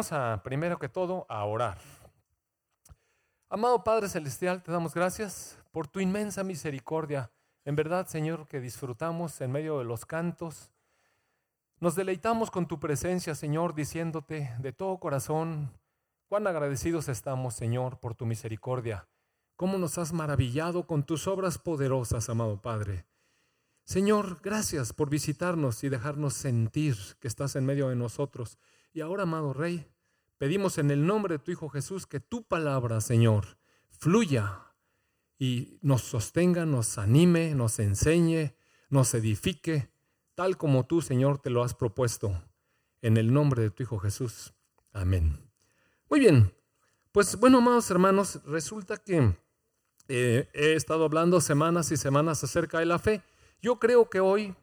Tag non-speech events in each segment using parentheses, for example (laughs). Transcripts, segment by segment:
Vamos a, primero que todo, a orar. Amado Padre Celestial, te damos gracias por tu inmensa misericordia. En verdad, Señor, que disfrutamos en medio de los cantos. Nos deleitamos con tu presencia, Señor, diciéndote de todo corazón cuán agradecidos estamos, Señor, por tu misericordia. Cómo nos has maravillado con tus obras poderosas, amado Padre. Señor, gracias por visitarnos y dejarnos sentir que estás en medio de nosotros. Y ahora, amado Rey, pedimos en el nombre de tu Hijo Jesús que tu palabra, Señor, fluya y nos sostenga, nos anime, nos enseñe, nos edifique, tal como tú, Señor, te lo has propuesto. En el nombre de tu Hijo Jesús. Amén. Muy bien, pues bueno, amados hermanos, resulta que eh, he estado hablando semanas y semanas acerca de la fe. Yo creo que hoy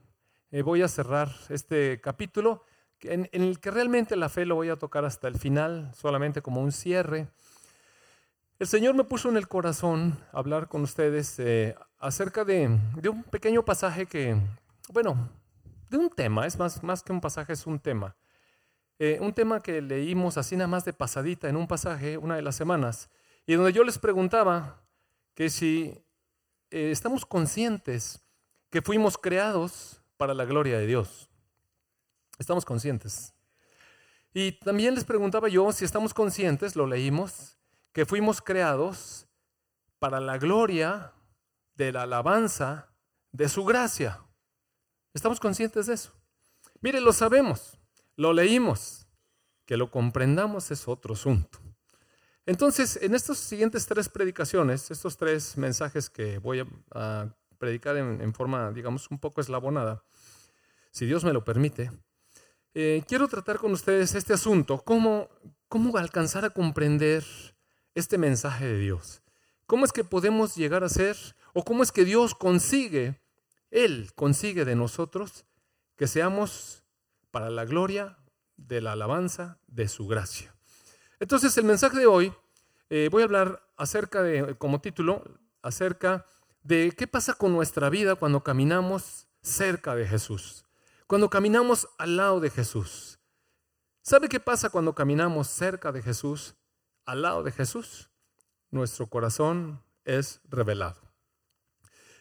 eh, voy a cerrar este capítulo en, el que realmente la fe lo voy a tocar hasta el final, solamente como un cierre. El Señor me puso en el corazón hablar con ustedes eh, acerca de, un pequeño pasaje que, bueno, de un tema, es más, más que un pasaje, es un tema. Eh, un tema que leímos así nada más de pasadita en un pasaje una de las semanas, y donde yo les preguntaba que si eh, estamos conscientes que fuimos creados para la gloria de Dios. Estamos conscientes. Y también les preguntaba yo si estamos conscientes, lo leímos, que fuimos creados para la gloria de la alabanza de su gracia. ¿Estamos conscientes de eso? Mire, lo sabemos, lo leímos, que lo comprendamos es otro asunto. Entonces, en estas siguientes tres predicaciones, estos tres mensajes que voy a, predicar en, forma, digamos, un poco eslabonada, si Dios me lo permite, eh, quiero tratar con ustedes este asunto, cómo, cómo alcanzar a comprender este mensaje de Dios. ¿Cómo es que podemos llegar a ser, o cómo es que Dios consigue, Él consigue de nosotros que seamos para la gloria de la alabanza de su gracia? Entonces, el mensaje de hoy, eh, voy a hablar acerca de, como título, acerca de qué pasa con nuestra vida cuando caminamos cerca de Jesús cuando caminamos al lado de Jesús. ¿Sabe qué pasa cuando caminamos cerca de Jesús, al lado de Jesús? Nuestro corazón es revelado.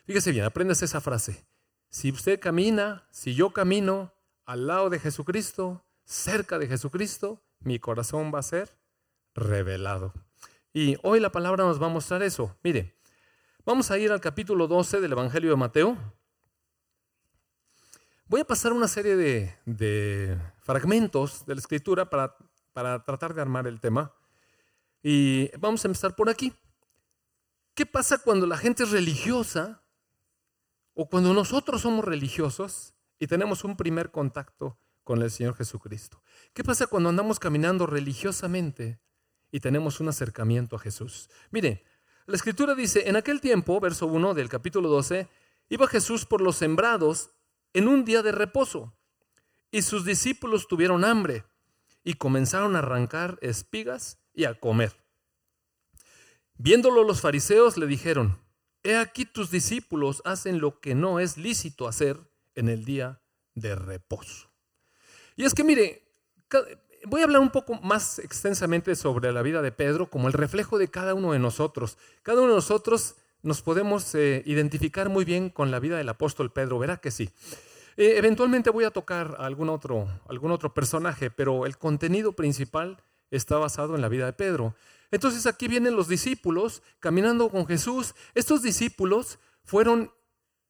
Fíjese bien, aprendes esa frase. Si usted camina, si yo camino al lado de Jesucristo, cerca de Jesucristo, mi corazón va a ser revelado. Y hoy la palabra nos va a mostrar eso. Mire, vamos a ir al capítulo 12 del Evangelio de Mateo. Voy a pasar una serie de, fragmentos de la escritura para, para tratar de armar el tema. Y vamos a empezar por aquí. ¿Qué pasa cuando la gente es religiosa o cuando nosotros somos religiosos y tenemos un primer contacto con el Señor Jesucristo? ¿Qué pasa cuando andamos caminando religiosamente y tenemos un acercamiento a Jesús? Mire, la escritura dice, en aquel tiempo, verso 1 del capítulo 12, iba Jesús por los sembrados en un día de reposo. Y sus discípulos tuvieron hambre y comenzaron a arrancar espigas y a comer. Viéndolo los fariseos le dijeron, He aquí tus discípulos hacen lo que no es lícito hacer en el día de reposo. Y es que mire, voy a hablar un poco más extensamente sobre la vida de Pedro como el reflejo de cada uno de nosotros. Cada uno de nosotros nos podemos eh, identificar muy bien con la vida del apóstol Pedro, verá que sí. Eh, eventualmente voy a tocar algún otro, algún otro personaje, pero el contenido principal está basado en la vida de Pedro. Entonces aquí vienen los discípulos caminando con Jesús. Estos discípulos fueron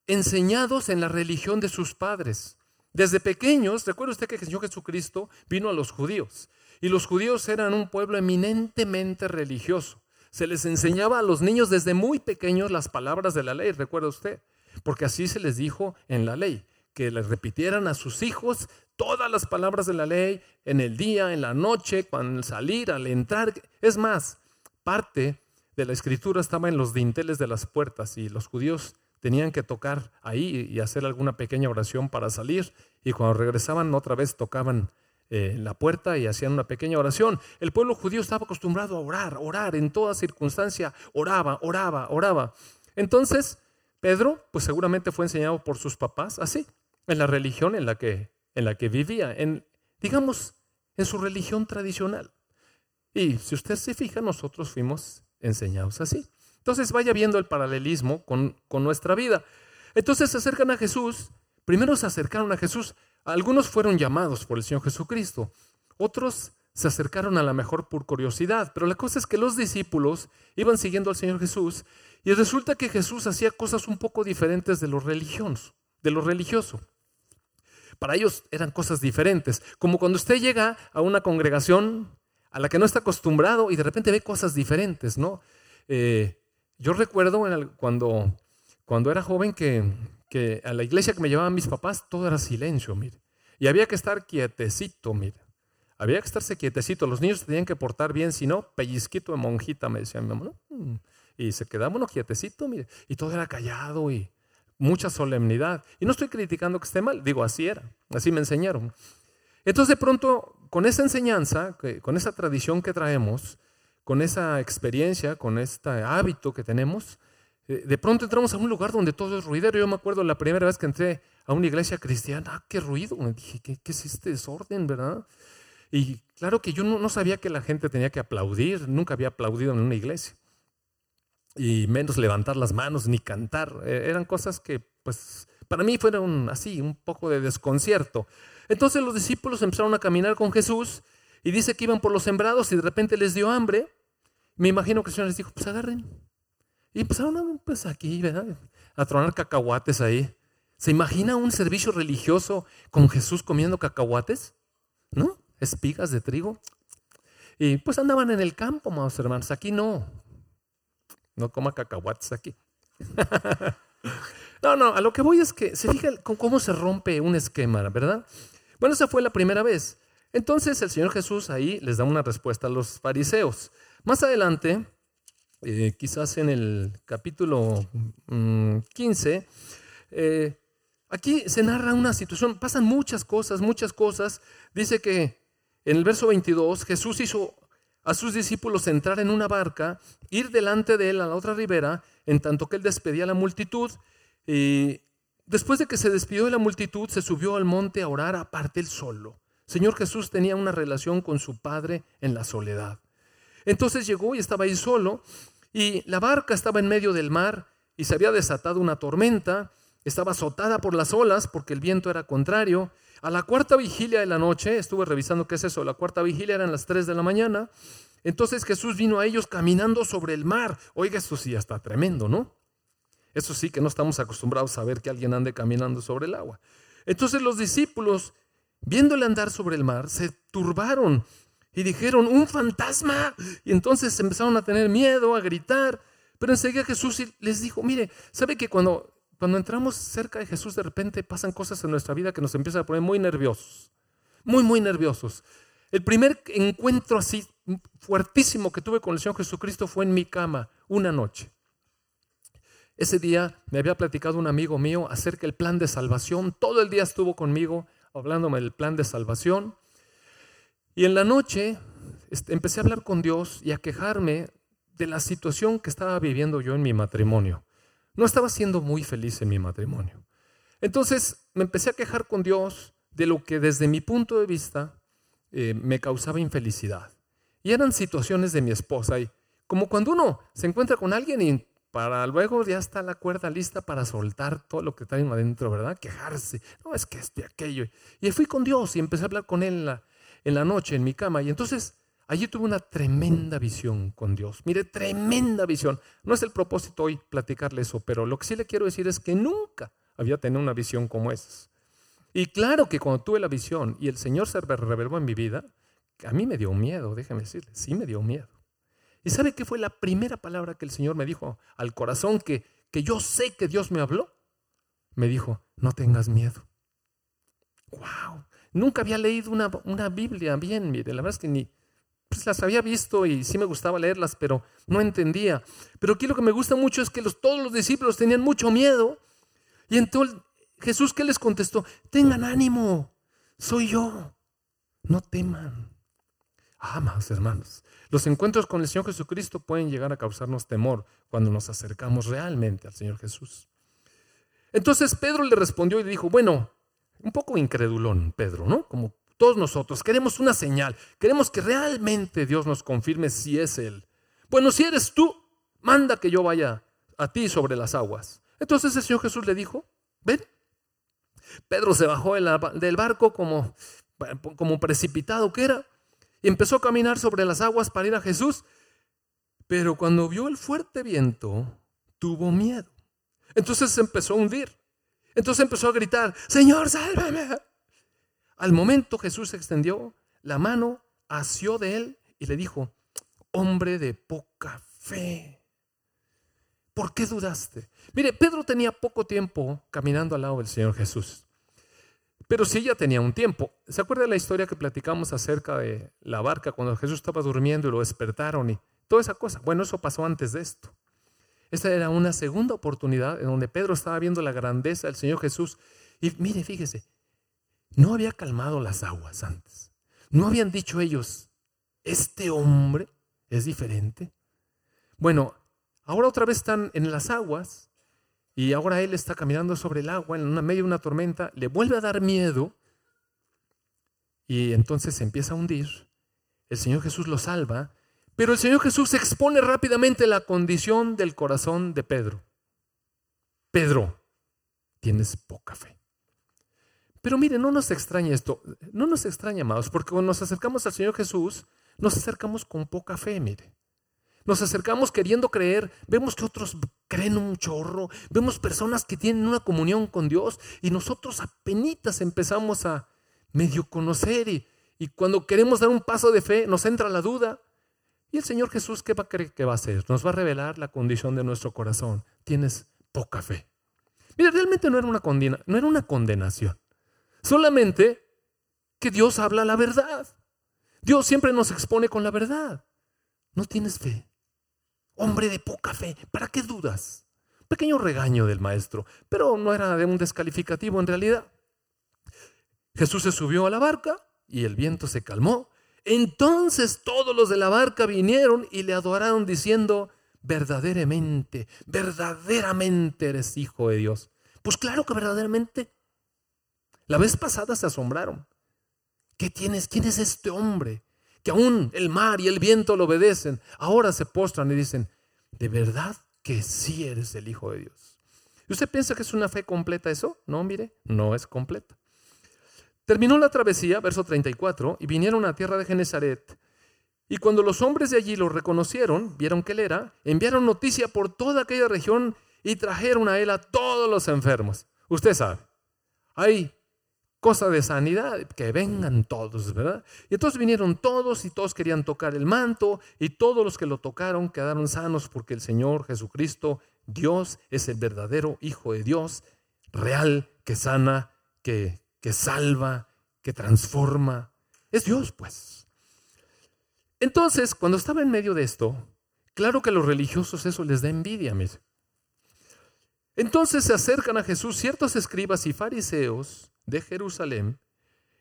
enseñados en la religión de sus padres. Desde pequeños, recuerda usted que el Señor Jesucristo vino a los judíos y los judíos eran un pueblo eminentemente religioso. Se les enseñaba a los niños desde muy pequeños las palabras de la ley, recuerda usted, porque así se les dijo en la ley, que les repitieran a sus hijos todas las palabras de la ley en el día, en la noche, cuando salir, al entrar. Es más, parte de la escritura estaba en los dinteles de las puertas y los judíos tenían que tocar ahí y hacer alguna pequeña oración para salir y cuando regresaban otra vez tocaban eh, la puerta y hacían una pequeña oración. El pueblo judío estaba acostumbrado a orar, orar en toda circunstancia, oraba, oraba, oraba. Entonces, Pedro, pues seguramente fue enseñado por sus papás así, en la religión en la que, en la que vivía, en, digamos, en su religión tradicional. Y si usted se fija, nosotros fuimos enseñados así. Entonces vaya viendo el paralelismo con, nuestra vida. Entonces se acercan a Jesús. Primero se acercaron a Jesús. Algunos fueron llamados por el Señor Jesucristo. Otros se acercaron a la mejor por curiosidad. Pero la cosa es que los discípulos iban siguiendo al Señor Jesús y resulta que Jesús hacía cosas un poco diferentes de los religiosos, de lo religioso. Para ellos eran cosas diferentes, como cuando usted llega a una congregación a la que no está acostumbrado y de repente ve cosas diferentes, ¿no? Eh, yo recuerdo cuando, cuando era joven que, que, a la iglesia que me llevaban mis papás todo era silencio, mire. Y había que estar quietecito, mire. Había que estarse quietecito. Los niños tenían que portar bien, si no, pellizquito de monjita, me decía mi mamá. ¿no? Y se quedaba uno quietecito, mire. Y todo era callado y mucha solemnidad. Y no estoy criticando que esté mal, digo, así era, así me enseñaron. Entonces de pronto, con esa enseñanza, con esa tradición que traemos, con esa experiencia, con este hábito que tenemos, de pronto entramos a un lugar donde todo es ruidero. Yo me acuerdo la primera vez que entré a una iglesia cristiana, ¡ah, qué ruido! Me dije, ¿qué, es este desorden, verdad? Y claro que yo no, sabía que la gente tenía que aplaudir, nunca había aplaudido en una iglesia. Y menos levantar las manos ni cantar. Eh, eran cosas que, pues, para mí fueron así, un poco de desconcierto. Entonces los discípulos empezaron a caminar con Jesús y dice que iban por los sembrados y de repente les dio hambre. Me imagino que el Señor les dijo, pues agarren. Y empezaron pues aquí, ¿verdad? A tronar cacahuates ahí. ¿Se imagina un servicio religioso con Jesús comiendo cacahuates? ¿No? Espigas de trigo. Y pues andaban en el campo, amados hermanos. Aquí no. No coma cacahuates aquí. (laughs) no, no, a lo que voy es que se fija cómo se rompe un esquema, ¿verdad? Bueno, esa fue la primera vez. Entonces el Señor Jesús ahí les da una respuesta a los fariseos. Más adelante, eh, quizás en el capítulo 15, mm, eh, aquí se narra una situación, pasan muchas cosas, muchas cosas. Dice que en el verso 22 Jesús hizo a sus discípulos entrar en una barca, ir delante de él a la otra ribera, en tanto que él despedía a la multitud. Y después de que se despidió de la multitud, se subió al monte a orar aparte él solo. Señor Jesús tenía una relación con su Padre en la soledad. Entonces llegó y estaba ahí solo y la barca estaba en medio del mar y se había desatado una tormenta, estaba azotada por las olas porque el viento era contrario. A la cuarta vigilia de la noche, estuve revisando qué es eso, la cuarta vigilia eran las tres de la mañana, entonces Jesús vino a ellos caminando sobre el mar. Oiga, esto sí está tremendo, ¿no? Eso sí que no estamos acostumbrados a ver que alguien ande caminando sobre el agua. Entonces los discípulos viéndole andar sobre el mar, se turbaron y dijeron, un fantasma. Y entonces empezaron a tener miedo, a gritar. Pero enseguida Jesús les dijo, mire, ¿sabe que cuando, cuando entramos cerca de Jesús de repente pasan cosas en nuestra vida que nos empiezan a poner muy nerviosos? Muy, muy nerviosos. El primer encuentro así fuertísimo que tuve con el Señor Jesucristo fue en mi cama, una noche. Ese día me había platicado un amigo mío acerca del plan de salvación. Todo el día estuvo conmigo hablándome del plan de salvación. Y en la noche este, empecé a hablar con Dios y a quejarme de la situación que estaba viviendo yo en mi matrimonio. No estaba siendo muy feliz en mi matrimonio. Entonces me empecé a quejar con Dios de lo que desde mi punto de vista eh, me causaba infelicidad. Y eran situaciones de mi esposa. Y como cuando uno se encuentra con alguien y para luego ya está la cuerda lista para soltar todo lo que trae adentro, ¿verdad? Quejarse. No, es que este, aquello. Y fui con Dios y empecé a hablar con Él en la noche, en mi cama. Y entonces allí tuve una tremenda visión con Dios. Mire, tremenda visión. No es el propósito hoy platicarle eso, pero lo que sí le quiero decir es que nunca había tenido una visión como esa. Y claro que cuando tuve la visión y el Señor se reveló en mi vida, a mí me dio miedo, déjeme decirle, sí me dio miedo. ¿Y sabe qué fue la primera palabra que el Señor me dijo al corazón que, que yo sé que Dios me habló? Me dijo, no tengas miedo. ¡Wow! Nunca había leído una, una Biblia bien, mire, la verdad es que ni, pues las había visto y sí me gustaba leerlas, pero no entendía. Pero aquí lo que me gusta mucho es que los, todos los discípulos tenían mucho miedo. Y entonces Jesús, ¿qué les contestó? Tengan ánimo, soy yo, no teman. Ah, amados hermanos, los encuentros con el Señor Jesucristo pueden llegar a causarnos temor cuando nos acercamos realmente al Señor Jesús. Entonces Pedro le respondió y dijo, bueno, un poco incredulón Pedro, ¿no? Como todos nosotros queremos una señal, queremos que realmente Dios nos confirme si es Él. Bueno, si eres tú, manda que yo vaya a ti sobre las aguas. Entonces el Señor Jesús le dijo, ven. Pedro se bajó del barco como, como precipitado que era y empezó a caminar sobre las aguas para ir a Jesús. Pero cuando vio el fuerte viento, tuvo miedo. Entonces empezó a hundir. Entonces empezó a gritar, Señor, sálvame. Al momento Jesús extendió la mano, asió de él y le dijo, hombre de poca fe. ¿Por qué dudaste? Mire, Pedro tenía poco tiempo caminando al lado del Señor Jesús. Pero sí ya tenía un tiempo. ¿Se acuerda la historia que platicamos acerca de la barca cuando Jesús estaba durmiendo y lo despertaron y toda esa cosa? Bueno, eso pasó antes de esto. Esta era una segunda oportunidad en donde Pedro estaba viendo la grandeza del Señor Jesús. Y mire, fíjese, no había calmado las aguas antes. No habían dicho ellos, este hombre es diferente. Bueno, ahora otra vez están en las aguas y ahora él está caminando sobre el agua en medio de una tormenta, le vuelve a dar miedo y entonces se empieza a hundir. El Señor Jesús lo salva, pero el Señor Jesús expone rápidamente la condición del corazón de Pedro. Pedro, tienes poca fe. Pero mire, no nos extraña esto, no nos extraña, amados, porque cuando nos acercamos al Señor Jesús, nos acercamos con poca fe, mire. Nos acercamos queriendo creer, vemos que otros creen un chorro, vemos personas que tienen una comunión con Dios y nosotros apenas empezamos a medio conocer y, y cuando queremos dar un paso de fe nos entra la duda. ¿Y el Señor Jesús qué va a creer que va a hacer? Nos va a revelar la condición de nuestro corazón. Tienes poca fe. Mira, realmente no era una, condena, no era una condenación. Solamente que Dios habla la verdad. Dios siempre nos expone con la verdad. No tienes fe. Hombre de poca fe, ¿para qué dudas? Pequeño regaño del maestro, pero no era de un descalificativo en realidad. Jesús se subió a la barca y el viento se calmó. Entonces todos los de la barca vinieron y le adoraron diciendo, verdaderamente, verdaderamente eres hijo de Dios. Pues claro que verdaderamente la vez pasada se asombraron. ¿Qué tienes? ¿Quién es este hombre? Que aún el mar y el viento lo obedecen. Ahora se postran y dicen, de verdad que sí eres el Hijo de Dios. ¿Y usted piensa que es una fe completa eso? No, mire, no es completa. Terminó la travesía, verso 34, y vinieron a tierra de Genezaret. Y cuando los hombres de allí lo reconocieron, vieron que él era, enviaron noticia por toda aquella región y trajeron a él a todos los enfermos. Usted sabe, hay cosa de sanidad, que vengan todos, ¿verdad? Y entonces vinieron todos y todos querían tocar el manto y todos los que lo tocaron quedaron sanos porque el Señor Jesucristo, Dios, es el verdadero Hijo de Dios, real, que sana, que, que salva, que transforma. Es Dios, pues. Entonces, cuando estaba en medio de esto, claro que a los religiosos eso les da envidia. Entonces se acercan a Jesús ciertos escribas y fariseos de Jerusalén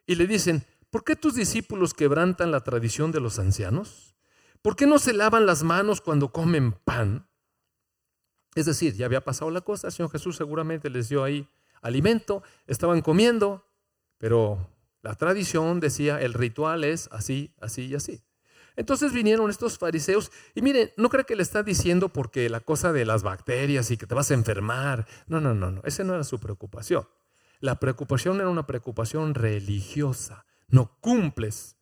y le dicen, ¿por qué tus discípulos quebrantan la tradición de los ancianos? ¿Por qué no se lavan las manos cuando comen pan? Es decir, ya había pasado la cosa, el Señor Jesús seguramente les dio ahí alimento, estaban comiendo, pero la tradición decía, el ritual es así, así y así. Entonces vinieron estos fariseos y miren, no creo que le está diciendo porque la cosa de las bacterias y que te vas a enfermar. No, no, no, no, esa no era su preocupación. La preocupación era una preocupación religiosa. No cumples,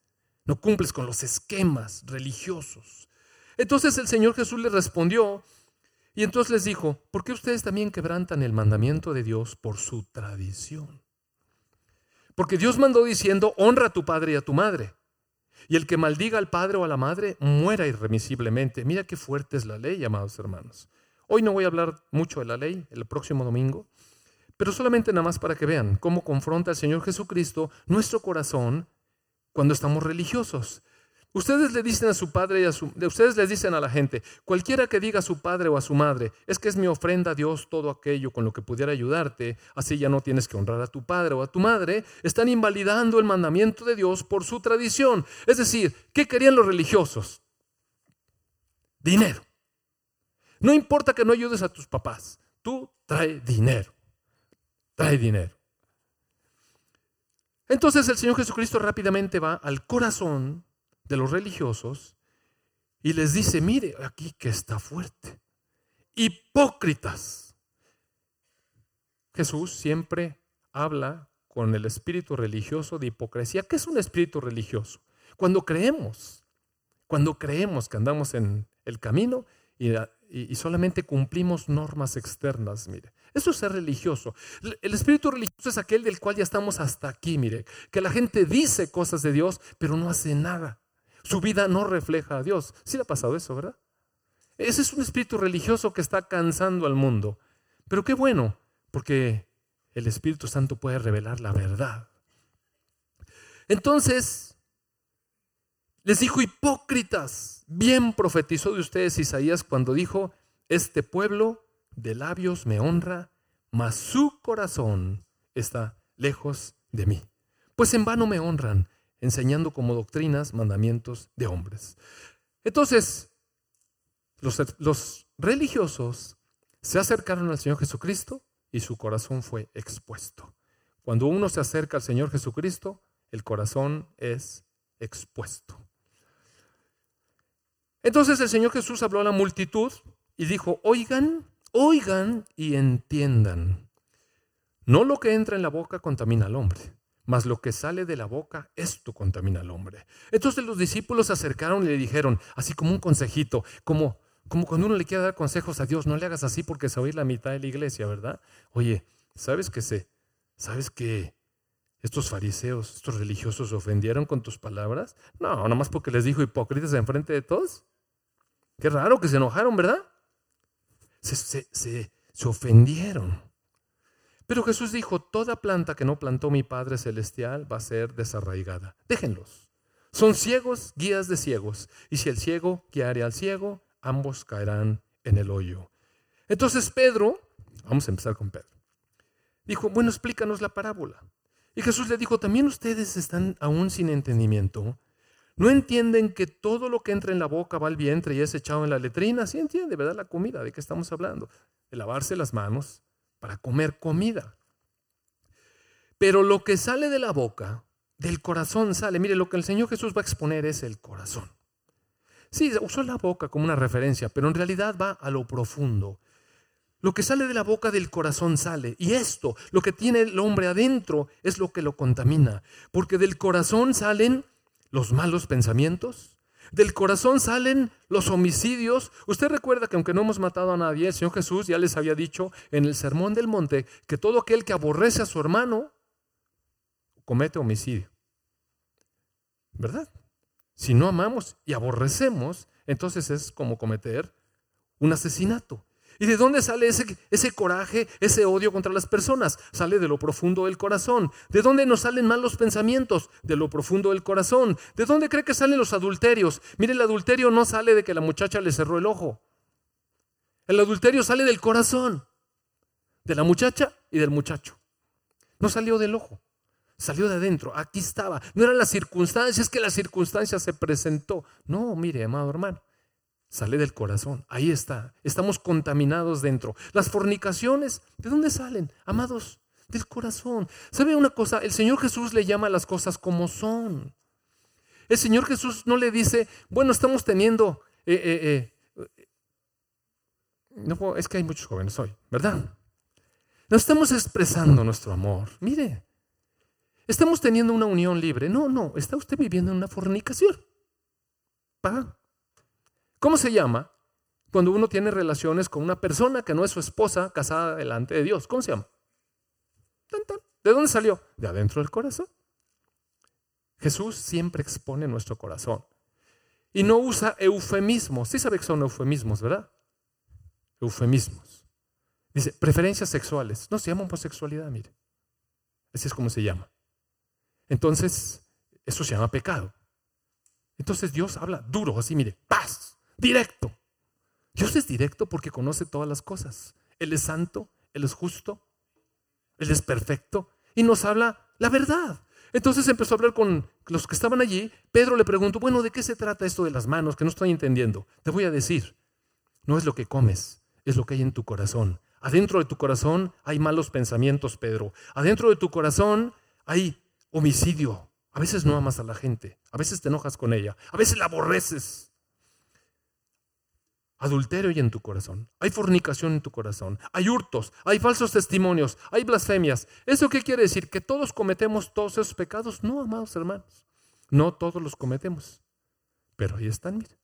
no cumples con los esquemas religiosos. Entonces el Señor Jesús le respondió y entonces les dijo, ¿por qué ustedes también quebrantan el mandamiento de Dios por su tradición? Porque Dios mandó diciendo, honra a tu padre y a tu madre. Y el que maldiga al padre o a la madre muera irremisiblemente. Mira qué fuerte es la ley, amados hermanos. Hoy no voy a hablar mucho de la ley, el próximo domingo, pero solamente nada más para que vean cómo confronta el Señor Jesucristo nuestro corazón cuando estamos religiosos. Ustedes le dicen a su padre y a su, ustedes les dicen a la gente, cualquiera que diga a su padre o a su madre, es que es mi ofrenda a Dios todo aquello con lo que pudiera ayudarte, así ya no tienes que honrar a tu padre o a tu madre, están invalidando el mandamiento de Dios por su tradición. Es decir, ¿qué querían los religiosos? Dinero. No importa que no ayudes a tus papás, tú trae dinero trae dinero. Entonces el Señor Jesucristo rápidamente va al corazón de los religiosos y les dice, mire aquí que está fuerte. Hipócritas. Jesús siempre habla con el espíritu religioso de hipocresía. ¿Qué es un espíritu religioso? Cuando creemos, cuando creemos que andamos en el camino y, y solamente cumplimos normas externas, mire. Eso es ser religioso. El espíritu religioso es aquel del cual ya estamos hasta aquí, mire, que la gente dice cosas de Dios, pero no hace nada. Su vida no refleja a Dios. Sí le ha pasado eso, ¿verdad? Ese es un espíritu religioso que está cansando al mundo. Pero qué bueno, porque el Espíritu Santo puede revelar la verdad. Entonces, les dijo, hipócritas, bien profetizó de ustedes Isaías cuando dijo, este pueblo de labios me honra, mas su corazón está lejos de mí. Pues en vano me honran, enseñando como doctrinas mandamientos de hombres. Entonces, los, religiosos se acercaron al Señor Jesucristo y su corazón fue expuesto. Cuando uno se acerca al Señor Jesucristo, el corazón es expuesto. Entonces el Señor Jesús habló a la multitud y dijo, oigan Oigan y entiendan. No lo que entra en la boca contamina al hombre, mas lo que sale de la boca, esto contamina al hombre. Entonces los discípulos se acercaron y le dijeron, así como un consejito, como, como cuando uno le quiere dar consejos a Dios, no le hagas así porque se ir la mitad de la iglesia, ¿verdad? Oye, ¿sabes que se, sabes que estos fariseos, estos religiosos se ofendieron con tus palabras? No, nomás porque les dijo hipócritas enfrente de todos. Qué raro que se enojaron, ¿verdad? se, se, ofendieron. Pero Jesús dijo, toda planta que no plantó mi Padre Celestial va a ser desarraigada. Déjenlos. Son ciegos, guías de ciegos. Y si el ciego guiare al ciego, ambos caerán en el hoyo. Entonces Pedro, vamos a empezar con Pedro, dijo, bueno, explícanos la parábola. Y Jesús le dijo, también ustedes están aún sin entendimiento. No entienden que todo lo que entra en la boca va al vientre y es echado en la letrina. Sí entiende, ¿verdad? La comida, ¿de qué estamos hablando? De lavarse las manos para comer comida. Pero lo que sale de la boca, del corazón sale. Mire, lo que el Señor Jesús va a exponer es el corazón. Sí, usó la boca como una referencia, pero en realidad va a lo profundo. Lo que sale de la boca del corazón sale. Y esto, lo que tiene el hombre adentro, es lo que lo contamina. Porque del corazón salen los malos pensamientos. Del corazón salen los homicidios. Usted recuerda que aunque no hemos matado a nadie, el Señor Jesús ya les había dicho en el Sermón del Monte que todo aquel que aborrece a su hermano comete homicidio. ¿Verdad? Si no amamos y aborrecemos, entonces es como cometer un asesinato. ¿Y de dónde sale ese, ese, coraje, ese odio contra las personas? Sale de lo profundo del corazón. ¿De dónde nos salen malos pensamientos? De lo profundo del corazón. ¿De dónde cree que salen los adulterios? Mire, el adulterio no sale de que la muchacha le cerró el ojo. El adulterio sale del corazón, de la muchacha y del muchacho. No salió del ojo, salió de adentro. Aquí estaba. No eran las circunstancias, es que la circunstancia se presentó. No, mire, amado hermano sale del corazón. Ahí está. Estamos contaminados dentro. Las fornicaciones, ¿de dónde salen? Amados, del corazón. ¿Sabe una cosa? El Señor Jesús le llama a las cosas como son. El Señor Jesús no le dice, bueno, estamos teniendo... Eh, eh, eh, no, es que hay muchos jóvenes hoy, ¿verdad? No estamos expresando nuestro amor. Mire, estamos teniendo una unión libre. No, no, está usted viviendo en una fornicación. ¿Pa? ¿Cómo se llama cuando uno tiene relaciones con una persona que no es su esposa casada delante de Dios? ¿Cómo se llama? ¿De dónde salió? De adentro del corazón. Jesús siempre expone nuestro corazón. Y no usa eufemismos. Sí sabe que son eufemismos, ¿verdad? Eufemismos. Dice, preferencias sexuales. No se llama homosexualidad, mire. Así es como se llama. Entonces, eso se llama pecado. Entonces Dios habla duro, así, mire, paz directo. Dios es directo porque conoce todas las cosas. Él es santo, Él es justo, Él es perfecto y nos habla la verdad. Entonces empezó a hablar con los que estaban allí. Pedro le preguntó, bueno, ¿de qué se trata esto de las manos? Que no estoy entendiendo. Te voy a decir, no es lo que comes, es lo que hay en tu corazón. Adentro de tu corazón hay malos pensamientos, Pedro. Adentro de tu corazón hay homicidio. A veces no amas a la gente, a veces te enojas con ella, a veces la aborreces. Adulterio hay en tu corazón, hay fornicación en tu corazón, hay hurtos, hay falsos testimonios, hay blasfemias. ¿Eso qué quiere decir? ¿Que todos cometemos todos esos pecados? No, amados hermanos, no todos los cometemos. Pero ahí están, mire.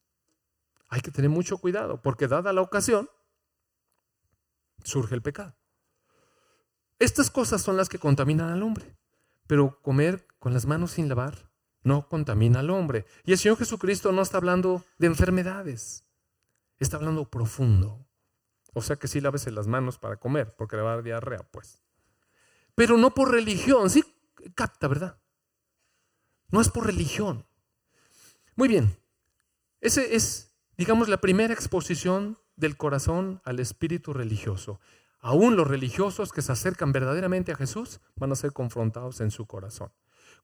Hay que tener mucho cuidado, porque dada la ocasión, surge el pecado. Estas cosas son las que contaminan al hombre. Pero comer con las manos sin lavar no contamina al hombre. Y el Señor Jesucristo no está hablando de enfermedades, está hablando profundo. O sea que sí laves las manos para comer, porque le va a dar diarrea, pues. Pero no por religión, sí capta, ¿verdad? No es por religión. Muy bien, ese es, digamos, la primera exposición del corazón al espíritu religioso. Aún los religiosos que se acercan verdaderamente a Jesús van a ser confrontados en su corazón.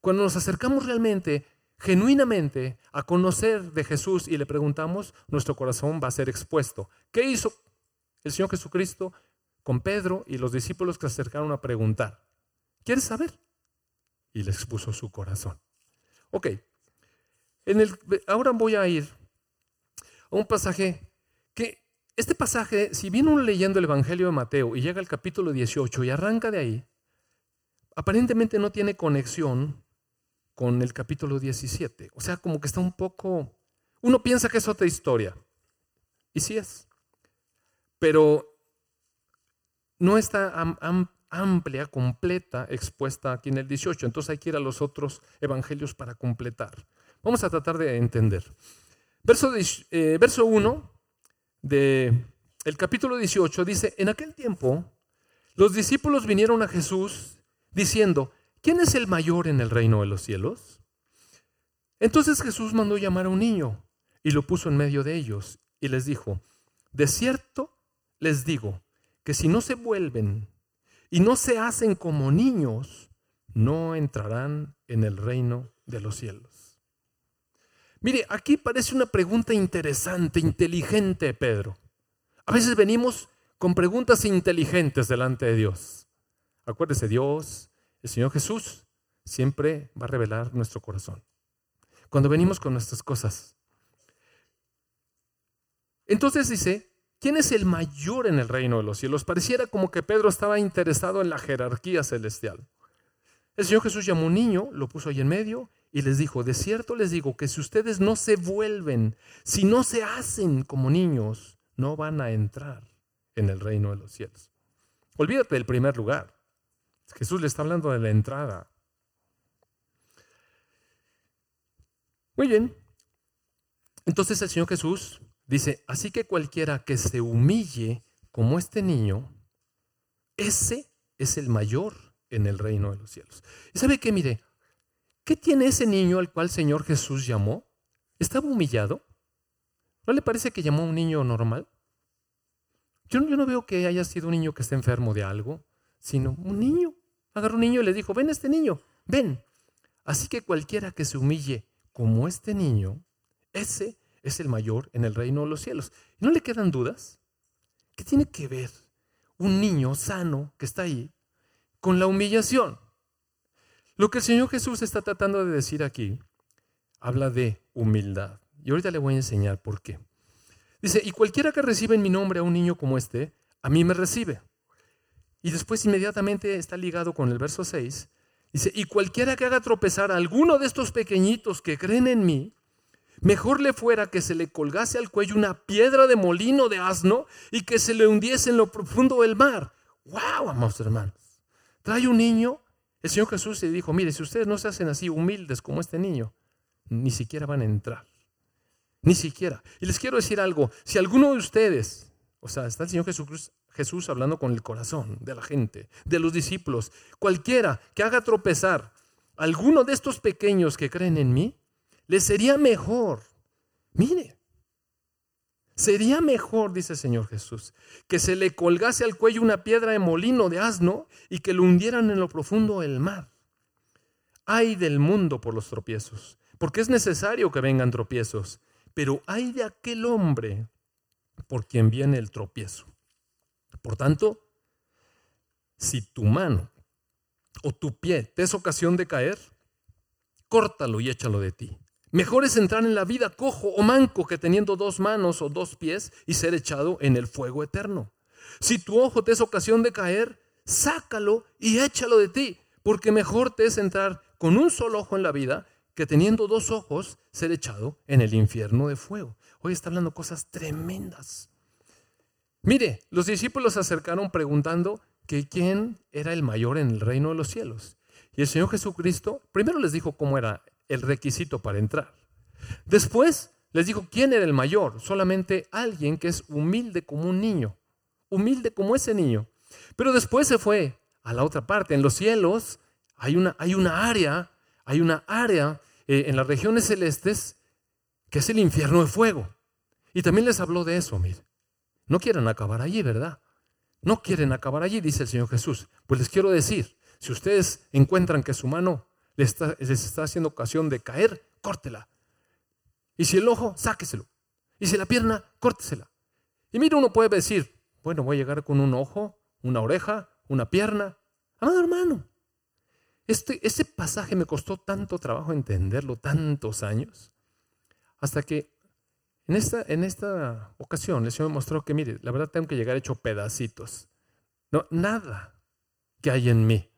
Cuando nos acercamos realmente, genuinamente, a conocer de Jesús y le preguntamos, nuestro corazón va a ser expuesto. ¿Qué hizo el Señor Jesucristo con Pedro y los discípulos que se acercaron a preguntar? ¿Quieres saber? Y le expuso su corazón. Ok, en el, ahora voy a ir a un pasaje que este pasaje, si viene uno leyendo el Evangelio de Mateo y llega al capítulo 18 y arranca de ahí, aparentemente no tiene conexión con el capítulo 17. O sea, como que está un poco... Uno piensa que es otra historia. Y sí es. Pero no está amplia, completa, expuesta aquí en el 18. Entonces hay que ir a los otros evangelios para completar. Vamos a tratar de entender. Verso, eh, verso 1 de el capítulo 18 dice, en aquel tiempo los discípulos vinieron a Jesús diciendo, ¿quién es el mayor en el reino de los cielos? Entonces Jesús mandó llamar a un niño y lo puso en medio de ellos y les dijo, de cierto les digo que si no se vuelven y no se hacen como niños, no entrarán en el reino de los cielos. Mire, aquí parece una pregunta interesante, inteligente, Pedro. A veces venimos con preguntas inteligentes delante de Dios. Acuérdese, Dios, el Señor Jesús, siempre va a revelar nuestro corazón. Cuando venimos con nuestras cosas. Entonces dice, ¿quién es el mayor en el reino de los cielos? Pareciera como que Pedro estaba interesado en la jerarquía celestial. El Señor Jesús llamó a un niño, lo puso ahí en medio y les dijo, de cierto les digo que si ustedes no se vuelven, si no se hacen como niños, no van a entrar en el reino de los cielos. Olvídate del primer lugar. Jesús le está hablando de la entrada. Muy bien. Entonces el Señor Jesús dice, así que cualquiera que se humille como este niño, ese es el mayor en el reino de los cielos. ¿Y sabe qué? Mire, ¿Qué tiene ese niño al cual Señor Jesús llamó? ¿Estaba humillado? ¿No le parece que llamó a un niño normal? Yo, no veo que haya sido un niño que esté enfermo de algo, sino un niño. Agarró un niño y le dijo, ven este niño, ven. Así que cualquiera que se humille como este niño, ese es el mayor en el reino de los cielos. ¿No le quedan dudas? ¿Qué tiene que ver un niño sano que está ahí con la humillación? Lo que el Señor Jesús está tratando de decir aquí habla de humildad. Y ahorita le voy a enseñar por qué. Dice, y cualquiera que reciba en mi nombre a un niño como este, a mí me recibe. Y después inmediatamente está ligado con el verso 6. Dice, y cualquiera que haga tropezar a alguno de estos pequeñitos que creen en mí, mejor le fuera que se le colgase al cuello una piedra de molino de asno y que se le hundiese en lo profundo del mar. ¡Wow, amados hermanos! Trae un niño el Señor Jesús le dijo, mire, si ustedes no se hacen así humildes como este niño, ni siquiera van a entrar. Ni siquiera. Y les quiero decir algo, si alguno de ustedes, o sea, está el Señor Jesús, Jesús hablando con el corazón de la gente, de los discípulos, cualquiera que haga tropezar a alguno de estos pequeños que creen en mí, les sería mejor. Mire, Sería mejor, dice el Señor Jesús, que se le colgase al cuello una piedra de molino de asno y que lo hundieran en lo profundo del mar. Hay del mundo por los tropiezos, porque es necesario que vengan tropiezos, pero hay de aquel hombre por quien viene el tropiezo. Por tanto, si tu mano o tu pie te es ocasión de caer, córtalo y échalo de ti. Mejor es entrar en la vida cojo o manco que teniendo dos manos o dos pies y ser echado en el fuego eterno. Si tu ojo te es ocasión de caer, sácalo y échalo de ti, porque mejor te es entrar con un solo ojo en la vida que teniendo dos ojos ser echado en el infierno de fuego. Hoy está hablando cosas tremendas. Mire, los discípulos se acercaron preguntando que quién era el mayor en el reino de los cielos. Y el Señor Jesucristo primero les dijo cómo era el requisito para entrar. Después les dijo quién era el mayor, solamente alguien que es humilde como un niño, humilde como ese niño. Pero después se fue a la otra parte, en los cielos hay una, hay una área, hay una área eh, en las regiones celestes que es el infierno de fuego. Y también les habló de eso, mire. No quieren acabar allí, ¿verdad? No quieren acabar allí, dice el Señor Jesús. Pues les quiero decir, si ustedes encuentran que su mano les está, haciendo ocasión de caer, córtela. Y si el ojo, sáqueselo. Y si la pierna, córtesela. Y mira, uno puede decir, bueno, voy a llegar con un ojo, una oreja, una pierna. Amado hermano, este, este pasaje me costó tanto trabajo entenderlo, tantos años, hasta que en esta, en esta ocasión el Señor me mostró que, mire, la verdad tengo que llegar hecho pedacitos. No, nada que hay en mí.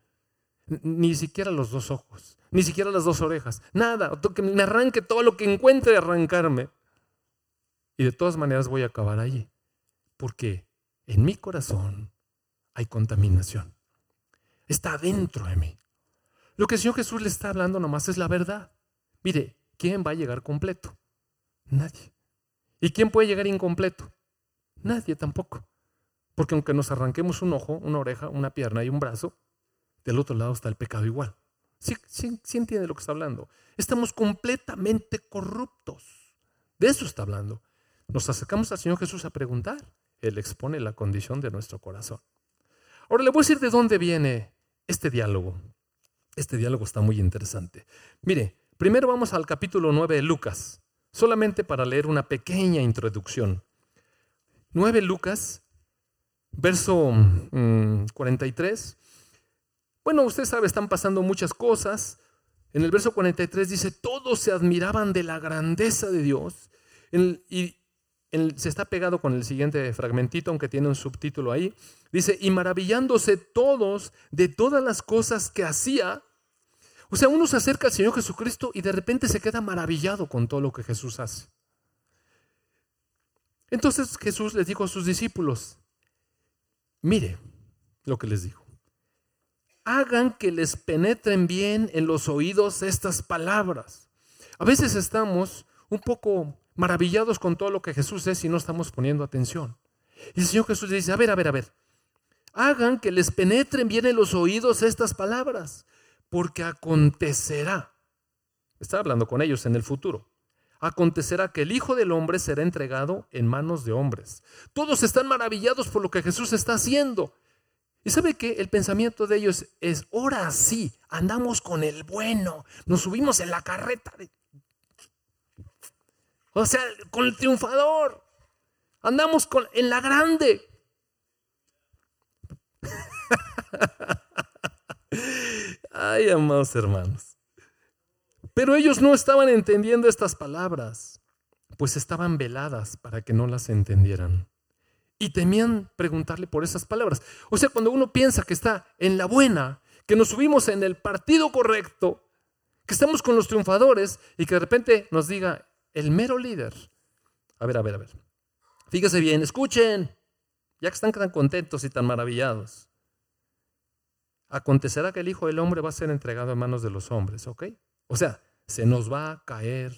Ni siquiera los dos ojos, ni siquiera las dos orejas, nada. Que me arranque todo lo que encuentre de arrancarme. Y de todas maneras voy a acabar allí. Porque en mi corazón hay contaminación. Está dentro de mí. Lo que el Señor Jesús le está hablando nomás es la verdad. Mire, ¿quién va a llegar completo? Nadie. ¿Y quién puede llegar incompleto? Nadie tampoco. Porque aunque nos arranquemos un ojo, una oreja, una pierna y un brazo, del otro lado está el pecado igual. ¿Sí, sí, sí entiende lo que está hablando? Estamos completamente corruptos. De eso está hablando. Nos acercamos al Señor Jesús a preguntar. Él expone la condición de nuestro corazón. Ahora le voy a decir de dónde viene este diálogo. Este diálogo está muy interesante. Mire, primero vamos al capítulo 9 de Lucas, solamente para leer una pequeña introducción. 9 Lucas, verso 43. Mm, bueno, usted sabe, están pasando muchas cosas. En el verso 43 dice, todos se admiraban de la grandeza de Dios. y se está pegado con el siguiente fragmentito, aunque tiene un subtítulo ahí. Dice, y maravillándose todos de todas las cosas que hacía. O sea, uno se acerca al Señor Jesucristo y de repente se queda maravillado con todo lo que Jesús hace. Entonces Jesús les dijo a sus discípulos, mire lo que les dijo, hagan que les penetren bien en los oídos estas palabras. A veces estamos un poco maravillados con todo lo que Jesús es y no estamos poniendo atención. Y el Señor Jesús dice, a ver, a ver, a ver, hagan que les penetren bien en los oídos estas palabras, porque acontecerá, está hablando con ellos en el futuro, acontecerá que el Hijo del Hombre será entregado en manos de hombres. Todos están maravillados por lo que Jesús está haciendo. Y sabe que el pensamiento de ellos es, ahora sí, andamos con el bueno, nos subimos en la carreta, o sea, con el triunfador, andamos con, en la grande. (laughs) Ay, amados hermanos. Pero ellos no estaban entendiendo estas palabras, pues estaban veladas para que no las entendieran. Y temían preguntarle por esas palabras. O sea, cuando uno piensa que está en la buena, que nos subimos en el partido correcto, que estamos con los triunfadores y que de repente nos diga el mero líder. A ver, a ver, a ver. Fíjese bien, escuchen, ya que están tan contentos y tan maravillados acontecerá que el Hijo del Hombre va a ser entregado en manos de los hombres, ¿ok? O sea, se nos va a caer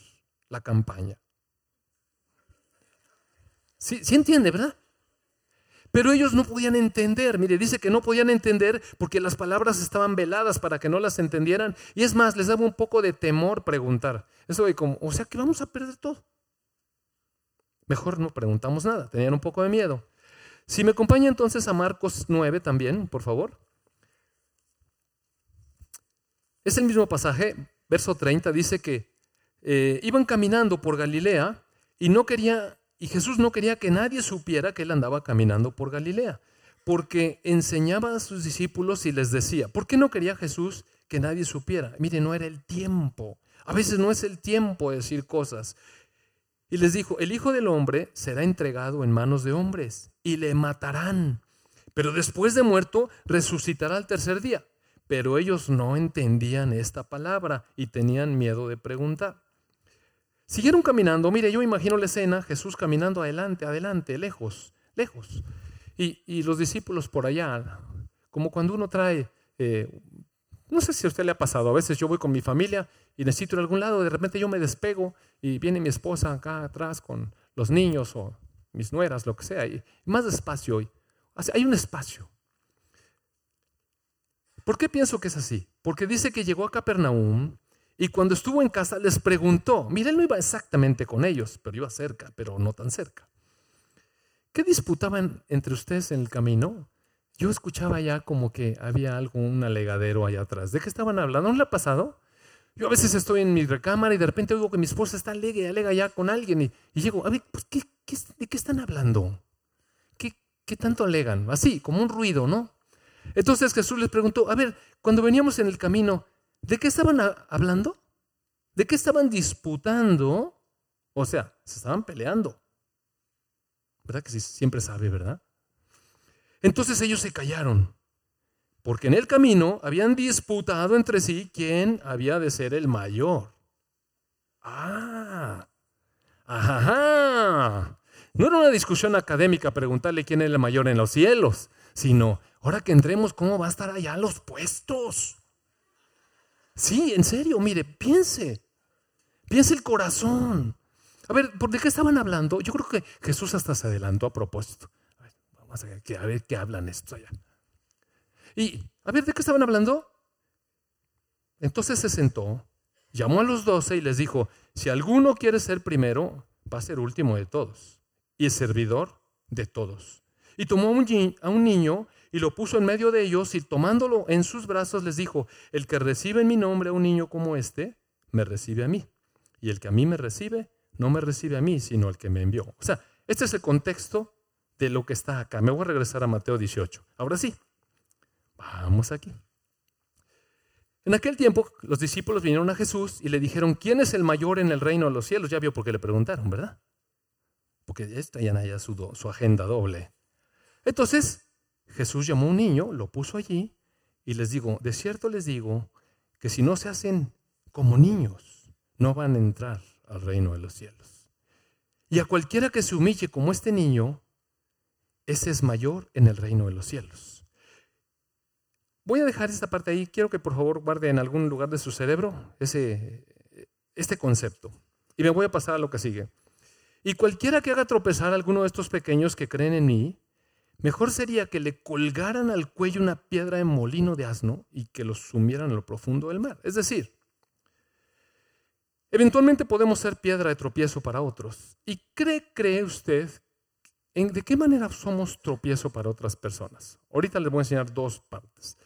la campaña. Sí, entiende, ¿verdad? Pero ellos no podían entender. Mire, dice que no podían entender porque las palabras estaban veladas para que no las entendieran. Y es más, les daba un poco de temor preguntar. Eso de como, o sea que vamos a perder todo. Mejor no preguntamos nada. Tenían un poco de miedo. Si me acompaña entonces a Marcos 9 también, por favor. Es el mismo pasaje, verso 30, dice que eh, iban caminando por Galilea y no quería, y Jesús no quería que nadie supiera que él andaba caminando por Galilea, porque enseñaba a sus discípulos y les decía, ¿por qué no quería Jesús que nadie supiera? Mire, no era el tiempo, A veces no es el tiempo de decir cosas. Y les dijo, el Hijo del Hombre será entregado en manos de hombres y le matarán. Pero después de muerto, resucitará al tercer día. Pero ellos no entendían esta palabra y tenían miedo de preguntar. Siguieron caminando. Mire, yo imagino la escena, Jesús caminando adelante, adelante, lejos, lejos. Y, los discípulos por allá, como cuando uno trae, eh, no sé si a usted le ha pasado, a veces yo voy con mi familia y necesito ir a algún lado, de repente yo me despego y viene mi esposa acá atrás con los niños o mis nueras, lo que sea, y más despacio hoy. Hay un espacio. ¿Por qué pienso que es así? Porque dice que llegó a Capernaum y cuando estuvo en casa les preguntó, mire, él no iba exactamente con ellos, pero iba cerca, pero no tan cerca. ¿Qué disputaban entre ustedes en el camino? Yo escuchaba ya como que había algo, un alegadero allá atrás. ¿De qué estaban hablando? ¿No le ha pasado? Yo a veces estoy en mi recámara y de repente oigo que mi esposa está alega y alega ya con alguien y, llego, a ver, pues, ¿qué, de qué están hablando? ¿Qué, ¿Qué tanto alegan? Así, como un ruido, ¿no? Entonces Jesús les preguntó, a ver, cuando veníamos en el camino, ¿de qué estaban hablando? ¿De qué estaban disputando? O sea, se estaban peleando. ¿Verdad que sí, siempre sabe, verdad? Entonces ellos se callaron, porque en el camino habían disputado entre sí quién había de ser el mayor. Ah, ajá. No era una discusión académica preguntarle quién es el mayor en los cielos, sino, ahora que entremos, ¿cómo va a estar allá los puestos? Sí, en serio, mire, piense, piense el corazón. A ver, ¿por qué estaban hablando? Yo creo que Jesús hasta se adelantó a propósito. vamos a ver, a ver qué hablan estos allá. Y, a ver, ¿de qué estaban hablando? Entonces se sentó, llamó a los doce y les dijo, si alguno quiere ser primero, va a ser último de todos y es servidor de todos. Y tomó a un niño y lo puso en medio de ellos y tomándolo en sus brazos les dijo, el que recibe en mi nombre a un niño como este, me recibe a mí. Y el que a mí me recibe, no me recibe a mí, sino al que me envió. O sea, este es el contexto de lo que está acá. Me voy a regresar a Mateo 18. Ahora sí, vamos aquí. En aquel tiempo los discípulos vinieron a Jesús y le dijeron, ¿quién es el mayor en el reino de los cielos? Ya vio por qué le preguntaron, ¿verdad? Porque ya traían allá su, su agenda doble. Entonces Jesús llamó a un niño, lo puso allí y les digo, de cierto les digo que si no se hacen como niños, no van a entrar al reino de los cielos. Y a cualquiera que se humille como este niño, ese es mayor en el reino de los cielos. Voy a dejar esta parte ahí. Quiero que por favor guarde en algún lugar de su cerebro ese, este concepto. Y me voy a pasar a lo que sigue. Y cualquiera que haga tropezar a alguno de estos pequeños que creen en mí, mejor sería que le colgaran al cuello una piedra de molino de asno y que los sumieran en lo profundo del mar. Es decir, Eventualmente podemos ser piedra de tropiezo para otros. ¿Y cree, cree usted en de qué manera somos tropiezo para otras personas? Ahorita les voy a enseñar dos partes.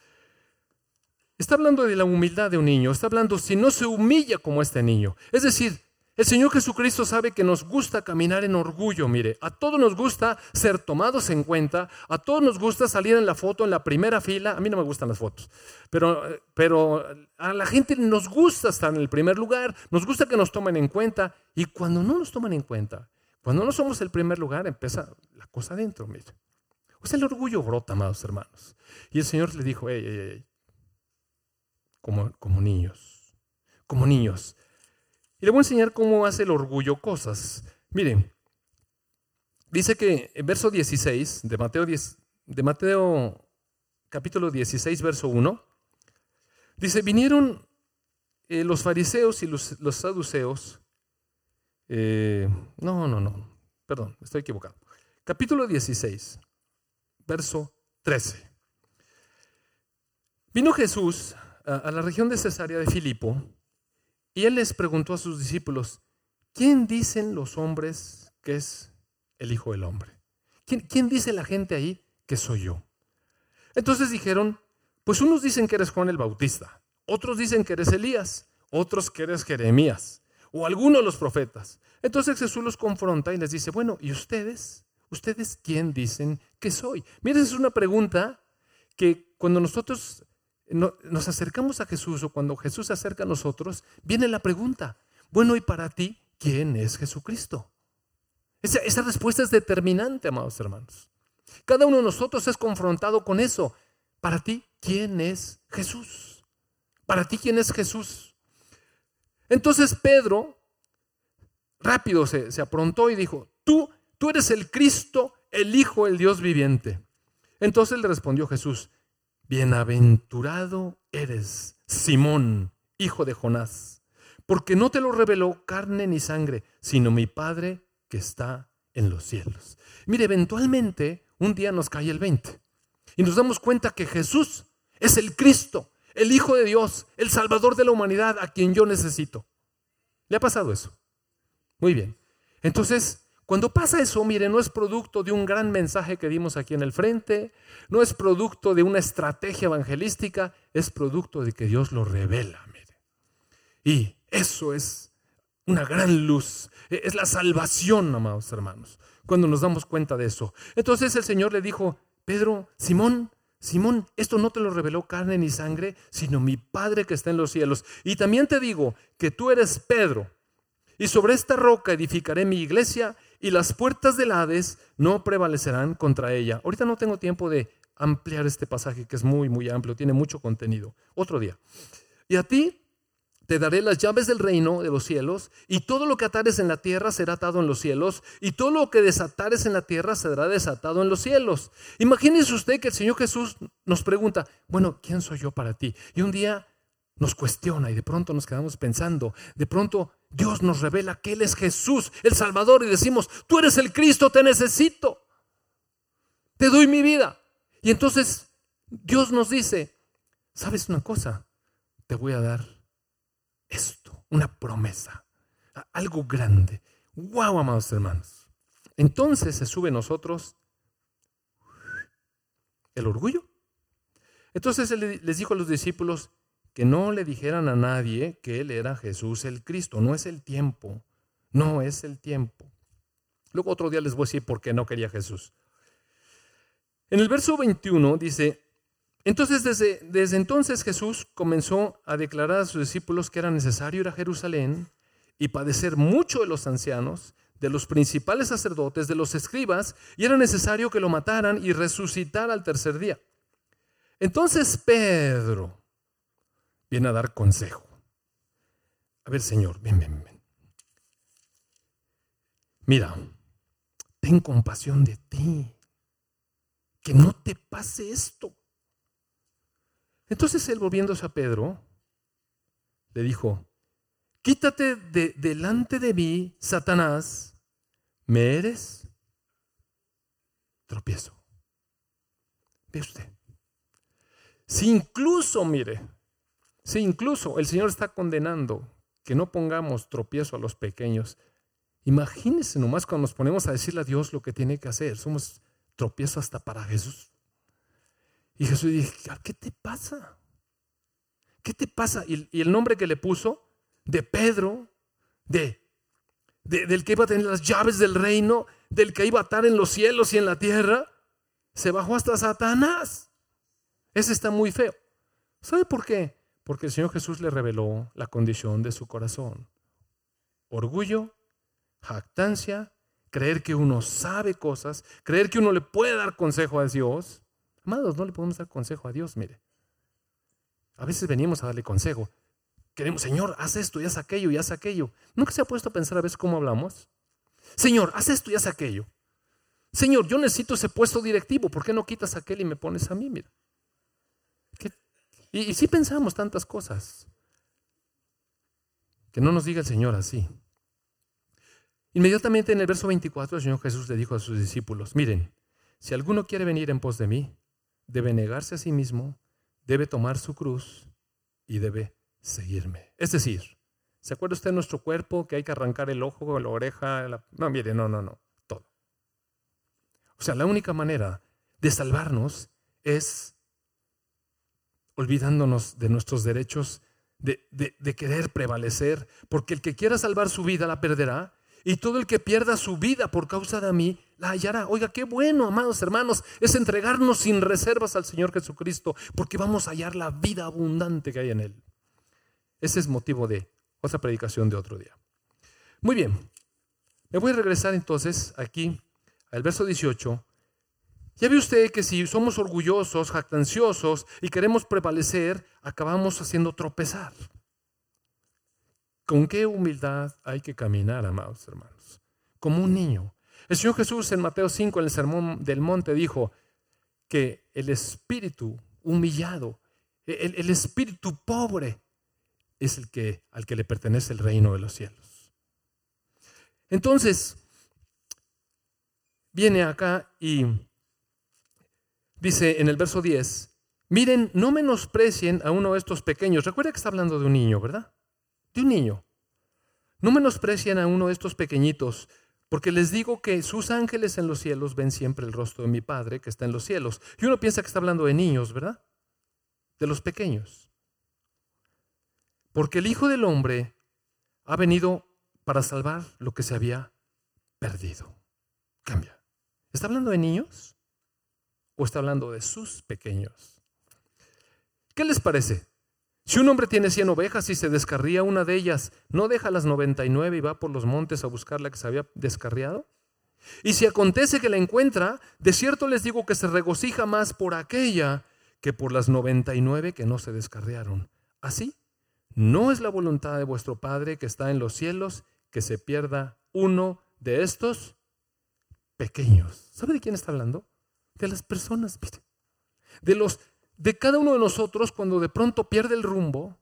Está hablando de la humildad de un niño, está hablando si no se humilla como este niño. Es decir, el Señor Jesucristo sabe que nos gusta caminar en orgullo, mire, a todos nos gusta ser tomados en cuenta, a todos nos gusta salir en la foto en la primera fila, a mí no me gustan las fotos, pero, pero a la gente nos gusta estar en el primer lugar, nos gusta que nos tomen en cuenta, y cuando no nos toman en cuenta, cuando no somos el primer lugar, empieza la cosa adentro, mire. O sea, el orgullo brota, amados hermanos. Y el Señor le dijo, ey, ey, ey, como, como niños, como niños y le voy a enseñar cómo hace el orgullo cosas. Miren, dice que en verso 16 de Mateo, 10, de Mateo capítulo 16, verso 1, dice, vinieron eh, los fariseos y los, saduceos. Eh, no, no, no, perdón, estoy equivocado. Capítulo 16, verso 13. Vino Jesús a, a la región de Cesarea de Filipo y él les preguntó a sus discípulos, ¿quién dicen los hombres que es el Hijo del Hombre? ¿Quién, dice la gente ahí que soy yo? Entonces dijeron, pues unos dicen que eres Juan el Bautista, otros dicen que eres Elías, otros que eres Jeremías o alguno de los profetas. Entonces Jesús los confronta y les dice, bueno, ¿y ustedes? ¿Ustedes quién dicen que soy? Miren, es una pregunta que cuando nosotros nos acercamos a Jesús o cuando Jesús se acerca a nosotros, viene la pregunta, bueno, ¿y para ti quién es Jesucristo? Esa, respuesta es determinante, amados hermanos. Cada uno de nosotros es confrontado con eso. Para ti, ¿quién es Jesús? Para ti, ¿quién es Jesús? Entonces Pedro rápido se, se aprontó y dijo, tú, tú eres el Cristo, el Hijo del Dios viviente. Entonces le respondió Jesús, bienaventurado eres, Simón, hijo de Jonás, porque no te lo reveló carne ni sangre, sino mi Padre que está en los cielos. Mire, eventualmente un día nos cae el 20 y nos damos cuenta que Jesús es el Cristo, el Hijo de Dios, el Salvador de la humanidad a quien yo necesito. ¿Le ha pasado eso? Muy bien. Entonces, cuando pasa eso, mire, no es producto de un gran mensaje que dimos aquí en el frente, no es producto de una estrategia evangelística, es producto de que Dios lo revela, mire. Y eso es una gran luz, es la salvación, amados hermanos cuando nos damos cuenta de eso. Entonces el Señor le dijo, Pedro, Simón, Simón, esto no te lo reveló carne ni sangre, sino mi Padre que está en los cielos. Y también te digo que tú eres Pedro, y sobre esta roca edificaré mi iglesia, y las puertas del Hades no prevalecerán contra ella. Ahorita no tengo tiempo de ampliar este pasaje que es muy, muy amplio, tiene mucho contenido. Otro día. Y a ti te daré las llaves del reino de los cielos, y todo lo que atares en la tierra será atado en los cielos, y todo lo que desatares en la tierra será desatado en los cielos. Imagínese usted que el Señor Jesús nos pregunta, bueno, ¿quién soy yo para ti? Y un día nos cuestiona y de pronto nos quedamos pensando, de pronto Dios nos revela que Él es Jesús, el Salvador, y decimos, tú eres el Cristo, te necesito, te doy mi vida. Y entonces Dios nos dice, ¿sabes una cosa? Te voy a dar esto, una promesa, algo grande. ¡Wow, amados hermanos! Entonces se sube nosotros el orgullo. Entonces él les dijo a los discípulos que no le dijeran a nadie que él era Jesús el Cristo. No es el tiempo, no es el tiempo. Luego otro día les voy a decir por qué no quería Jesús. En el verso 21 dice, entonces, desde, desde, entonces Jesús comenzó a declarar a sus discípulos que era necesario ir a Jerusalén y padecer mucho de los ancianos, de los principales sacerdotes, de los escribas, y era necesario que lo mataran y resucitar al tercer día. Entonces Pedro viene a dar consejo. A ver, Señor, ven, ven, ven. Mira, ten compasión de ti. Que no te pase esto. Entonces él volviéndose a Pedro, le dijo, quítate de delante de mí, Satanás, ¿me eres? Tropiezo. Ve usted. Si incluso, mire, si incluso el Señor está condenando que no pongamos tropiezo a los pequeños, imagínense nomás cuando nos ponemos a decirle a Dios lo que tiene que hacer. Somos tropiezo hasta para Jesús. Y Jesús dice, ¿qué te pasa? ¿Qué te pasa? Y, el nombre que le puso, de Pedro, de, del que iba a tener las llaves del reino, del que iba a estar en los cielos y en la tierra, se bajó hasta Satanás. Ese está muy feo. ¿Sabe por qué? Porque el Señor Jesús le reveló la condición de su corazón. Orgullo, jactancia, creer que uno sabe cosas, creer que uno le puede dar consejo a Dios Amados, no le podemos dar consejo a Dios, mire. A veces venimos a darle consejo. Queremos, Señor, haz esto y haz aquello y haz aquello. ¿Nunca se ha puesto a pensar a veces cómo hablamos? Señor, haz esto y haz aquello. Señor, yo necesito ese puesto directivo. ¿Por qué no quitas aquel y me pones a mí? Mira. Y, sí pensamos tantas cosas. Que no nos diga el Señor así. Inmediatamente en el verso 24 el Señor Jesús le dijo a sus discípulos, miren, si alguno quiere venir en pos de mí, debe negarse a sí mismo, debe tomar su cruz y debe seguirme. Es decir, ¿se acuerda usted de nuestro cuerpo que hay que arrancar el ojo, la oreja? No, mire, no, no, no, todo. O sea, la única manera de salvarnos es olvidándonos de nuestros derechos, de, querer prevalecer, porque el que quiera salvar su vida la perderá, y todo el que pierda su vida por causa de mí, la hallará. Oiga, qué bueno, amados hermanos, es entregarnos sin reservas al Señor Jesucristo, porque vamos a hallar la vida abundante que hay en Él. Ese es motivo de otra predicación de otro día. Muy bien, me voy a regresar entonces aquí al verso 18. Ya ve usted que si somos orgullosos, jactanciosos y queremos prevalecer, acabamos haciendo tropezar. ¿Con qué humildad hay que caminar, amados hermanos? Como un niño. El Señor Jesús en Mateo 5, en el Sermón del Monte, dijo que el espíritu humillado, el, el espíritu pobre, es el que, al que le pertenece el reino de los cielos. Entonces, viene acá y dice en el verso 10, miren, no menosprecien a uno de estos pequeños. Recuerda que está hablando de un niño, ¿verdad? De un niño. No menosprecien a uno de estos pequeñitos, porque les digo que sus ángeles en los cielos ven siempre el rostro de mi Padre que está en los cielos. Y uno piensa que está hablando de niños, ¿verdad? De los pequeños. Porque el Hijo del Hombre ha venido para salvar lo que se había perdido. Cambia. ¿Está hablando de niños? ¿O está hablando de sus pequeños? ¿Qué les parece? Si un hombre tiene cien ovejas y se descarría una de ellas, ¿no deja las noventa y nueve y va por los montes a buscar la que se había descarriado? Y si acontece que la encuentra, de cierto les digo que se regocija más por aquella que por las noventa y nueve que no se descarriaron. Así no es la voluntad de vuestro Padre que está en los cielos que se pierda uno de estos pequeños. ¿Sabe de quién está hablando? De las personas, de los de cada uno de nosotros cuando de pronto pierde el rumbo,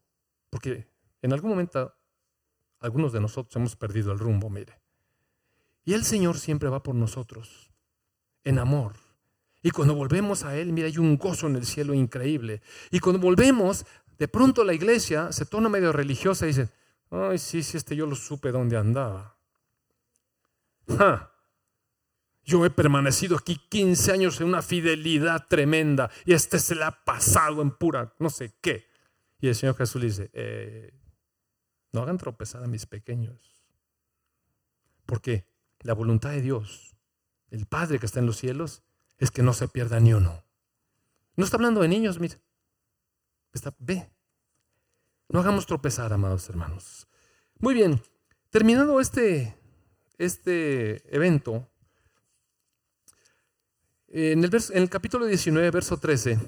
porque en algún momento algunos de nosotros hemos perdido el rumbo, mire. Y el Señor siempre va por nosotros, en amor. Y cuando volvemos a Él, mira, hay un gozo en el cielo increíble. Y cuando volvemos, de pronto la iglesia se torna medio religiosa y dice, ay, sí, sí, este yo lo supe dónde andaba. Yo he permanecido aquí 15 años en una fidelidad tremenda y este se le ha pasado en pura no sé qué. Y el Señor Jesús le dice, eh, no hagan tropezar a mis pequeños. Porque la voluntad de Dios, el Padre que está en los cielos, es que no se pierda ni uno. No está hablando de niños. Está, ve. No hagamos tropezar, amados hermanos. Muy bien, terminado este, este evento, en el, en el capítulo 19, verso 13,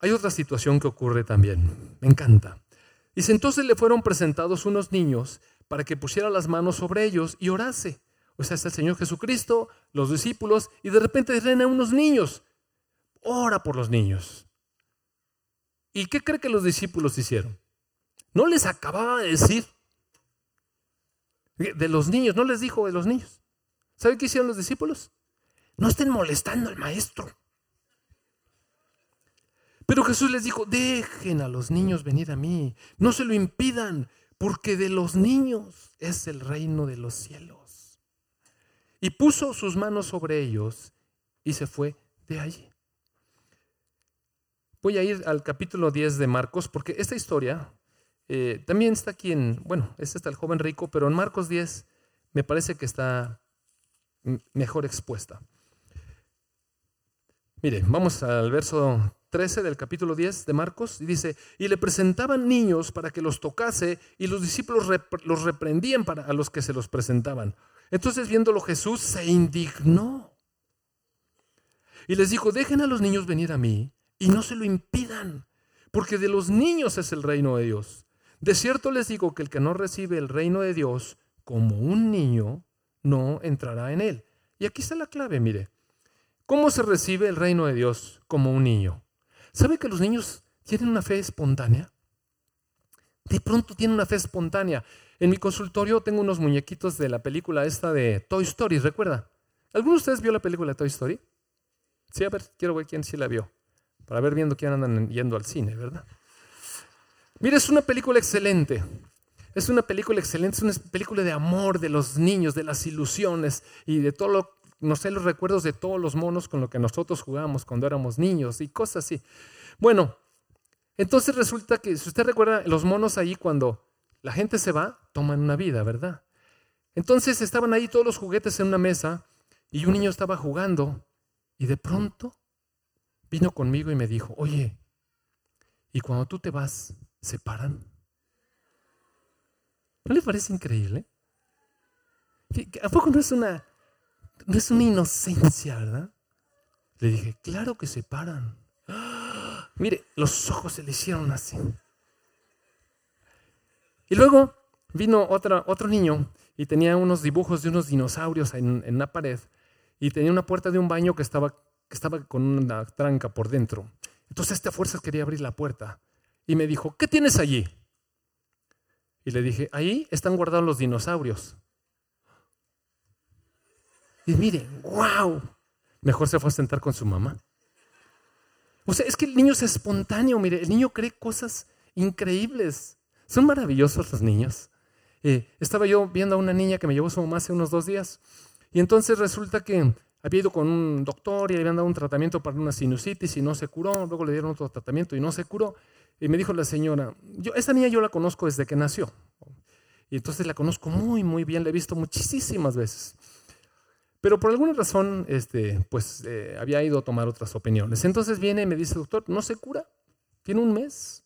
hay otra situación que ocurre también. Me encanta. Dice, entonces le fueron presentados unos niños para que pusiera las manos sobre ellos y orase. O sea, está el Señor Jesucristo, los discípulos, y de repente ven a unos niños. Ora por los niños. ¿Y qué cree que los discípulos hicieron? No les acababa de decir de los niños, no les dijo de los niños. ¿Sabe qué hicieron los discípulos? No estén molestando al maestro. Pero Jesús les dijo, dejen a los niños venir a mí, no se lo impidan, porque de los niños es el reino de los cielos. Y puso sus manos sobre ellos y se fue de allí. Voy a ir al capítulo 10 de Marcos porque esta historia eh, también está aquí en, bueno, este está el joven rico, pero en Marcos 10 me parece que está mejor expuesta. Mire, vamos al verso 13 del capítulo 10 de Marcos y dice, y le presentaban niños para que los tocase y los discípulos los reprendían para a los que se los presentaban. Entonces viéndolo Jesús se indignó y les dijo, dejen a los niños venir a mí y no se lo impidan, porque de los niños es el reino de Dios. De cierto les digo que el que no recibe el reino de Dios como un niño, no entrará en él. Y aquí está la clave, mire. ¿Cómo se recibe el reino de Dios como un niño? ¿Sabe que los niños tienen una fe espontánea? De pronto tienen una fe espontánea. En mi consultorio tengo unos muñequitos de la película esta de Toy Story, ¿recuerda? ¿Alguno de ustedes vio la película de Toy Story? Sí, a ver, quiero ver quién sí la vio para ver viendo quién andan yendo al cine, ¿verdad? Mira, es una película excelente. Es una película excelente, es una película de amor de los niños, de las ilusiones y de todo lo, no sé, los recuerdos de todos los monos con los que nosotros jugábamos cuando éramos niños y cosas así. Bueno, entonces resulta que, si usted recuerda, los monos ahí cuando la gente se va, toman una vida, ¿verdad? Entonces estaban ahí todos los juguetes en una mesa Y un niño estaba jugando y de pronto vino conmigo y me dijo, oye, ¿y cuando tú te vas, se paran? ¿No le parece increíble? ¿A poco no es una, no es una inocencia, verdad? Le dije, claro que se paran. (gasps) Mire, los ojos se le hicieron así. Y luego vino otra, otro niño y tenía unos dibujos de unos dinosaurios en, en una pared y tenía una puerta de un baño que estaba, que estaba con una tranca por dentro. Entonces este a fuerzas quería abrir la puerta y me dijo, ¿qué tienes allí? Y le dije, ahí están guardados los dinosaurios. Y miren, wow, mejor se fue a sentar con su mamá. O sea, es que el niño es espontáneo, mire, el niño cree cosas increíbles. Son maravillosos los niños. Eh, estaba yo viendo a una niña que me llevó su mamá hace unos dos días y entonces resulta que había ido con un doctor y le habían dado un tratamiento para una sinusitis y no se curó, luego le dieron otro tratamiento y no se curó. Y me dijo la señora, yo, esta niña yo la conozco desde que nació. Y entonces la conozco muy, muy bien, la he visto muchísimas veces. Pero por alguna razón, este, pues eh, había ido a tomar otras opiniones. Entonces viene y me dice, doctor, no se cura, tiene un mes.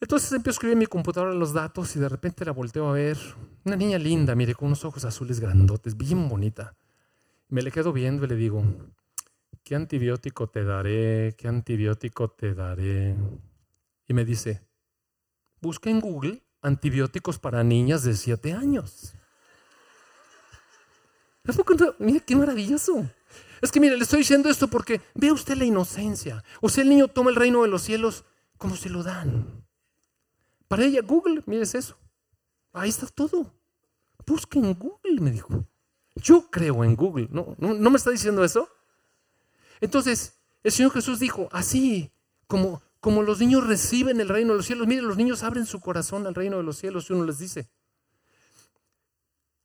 Entonces empiezo a escribir en mi computadora los datos y de repente la volteo a ver. Una niña linda, mire, con unos ojos azules grandotes, bien bonita. Me le quedo viendo y le digo, ¿qué antibiótico te daré? ¿Qué antibiótico te daré? Y me dice, busca en Google antibióticos para niñas de 7 años. Mira qué maravilloso. Es que mire, le estoy diciendo esto porque vea usted la inocencia. O sea, el niño toma el reino de los cielos como se lo dan. Para ella, Google, mire eso. Ahí está todo. Busque en Google, me dijo. Yo creo en Google. ¿No, no, me está diciendo eso? Entonces, el Señor Jesús dijo, así como, como los niños reciben el reino de los cielos, mire, los niños abren su corazón al reino de los cielos y uno les dice.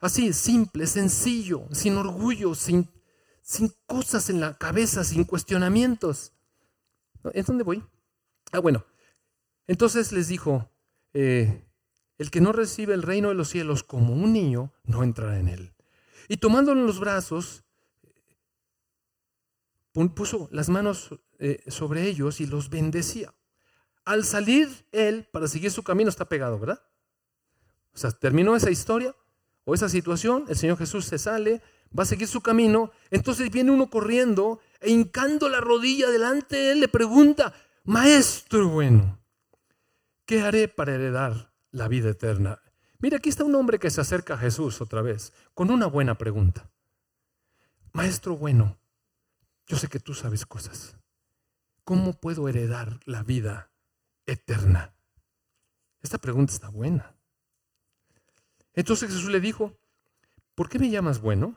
Así, simple, sencillo, sin orgullo, sin, sin cosas en la cabeza, sin cuestionamientos. ¿En dónde voy? Ah, bueno. Entonces les dijo, eh, el que no recibe el reino de los cielos como un niño, no entrará en él. Y tomándolo en los brazos, puso las manos eh, sobre ellos y los bendecía. Al salir él para seguir su camino está pegado, ¿verdad? O sea, terminó esa historia o esa situación, el Señor Jesús se sale, va a seguir su camino, entonces viene uno corriendo e hincando la rodilla delante de él, le pregunta, Maestro bueno, ¿qué haré para heredar la vida eterna? Mira, aquí está un hombre que se acerca a Jesús otra vez con una buena pregunta. Maestro bueno, yo sé que tú sabes cosas. ¿Cómo puedo heredar la vida eterna? Esta pregunta está buena. Entonces Jesús le dijo, ¿por qué me llamas bueno?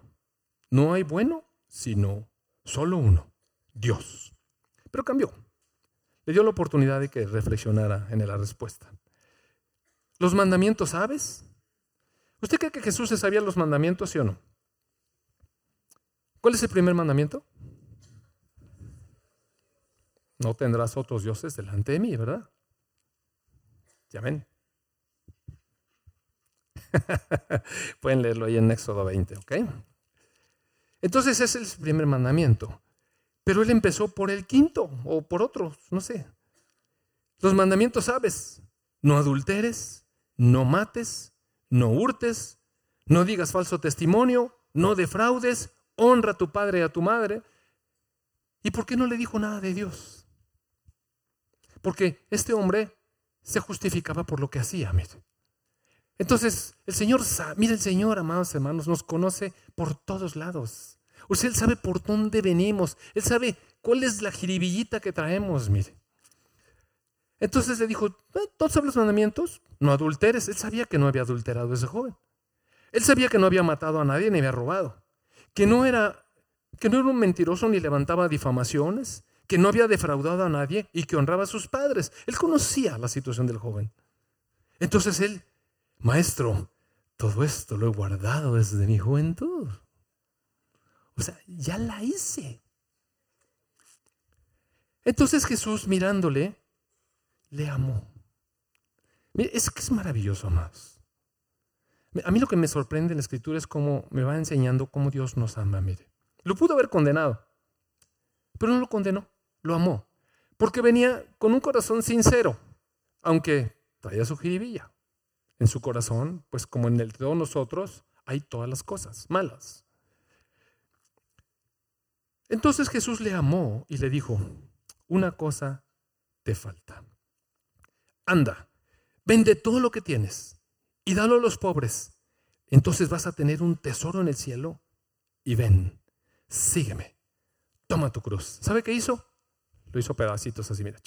No hay bueno, sino solo uno, Dios. Pero cambió. Le dio la oportunidad de que reflexionara en la respuesta. ¿Los mandamientos sabes? ¿Usted cree que Jesús se sabía los mandamientos, sí o no? ¿Cuál es el primer mandamiento? No tendrás otros dioses delante de mí, ¿verdad? Ya ven. (laughs) Pueden leerlo ahí en Éxodo 20, ¿ok? Entonces ese es el primer mandamiento. Pero él empezó por el quinto o por otro, no sé. Los mandamientos sabes, no adulteres, no mates, no hurtes, no digas falso testimonio, no defraudes, honra a tu padre y a tu madre. ¿Y por qué no le dijo nada de Dios? Porque este hombre se justificaba por lo que hacía. Entonces, el Señor, mire el Señor, amados hermanos, nos conoce por todos lados. O sea, Él sabe por dónde venimos. Él sabe cuál es la jiribillita que traemos, mire. Entonces le dijo, ah, ¿todos los mandamientos? No adulteres. Él sabía que no había adulterado ese joven. Él sabía que no había matado a nadie ni había robado. Que no era, que no era un mentiroso ni levantaba difamaciones. Que no había defraudado a nadie y que honraba a sus padres. Él conocía la situación del joven. Entonces él maestro, todo esto lo he guardado desde mi juventud. O sea, ya la hice. Entonces Jesús mirándole, le amó. Es que es maravilloso, más. A mí lo que me sorprende en la escritura es cómo me va enseñando cómo Dios nos ama, mire. Lo pudo haber condenado, pero no lo condenó, lo amó, porque venía con un corazón sincero, aunque traía su jiribilla. En su corazón, pues como en el de todos nosotros, hay todas las cosas malas. Entonces Jesús le amó y le dijo, una cosa te falta. Anda, vende todo lo que tienes y dalo a los pobres. Entonces vas a tener un tesoro en el cielo y ven, sígueme, toma tu cruz. ¿Sabe qué hizo? Lo hizo pedacitos así, mira.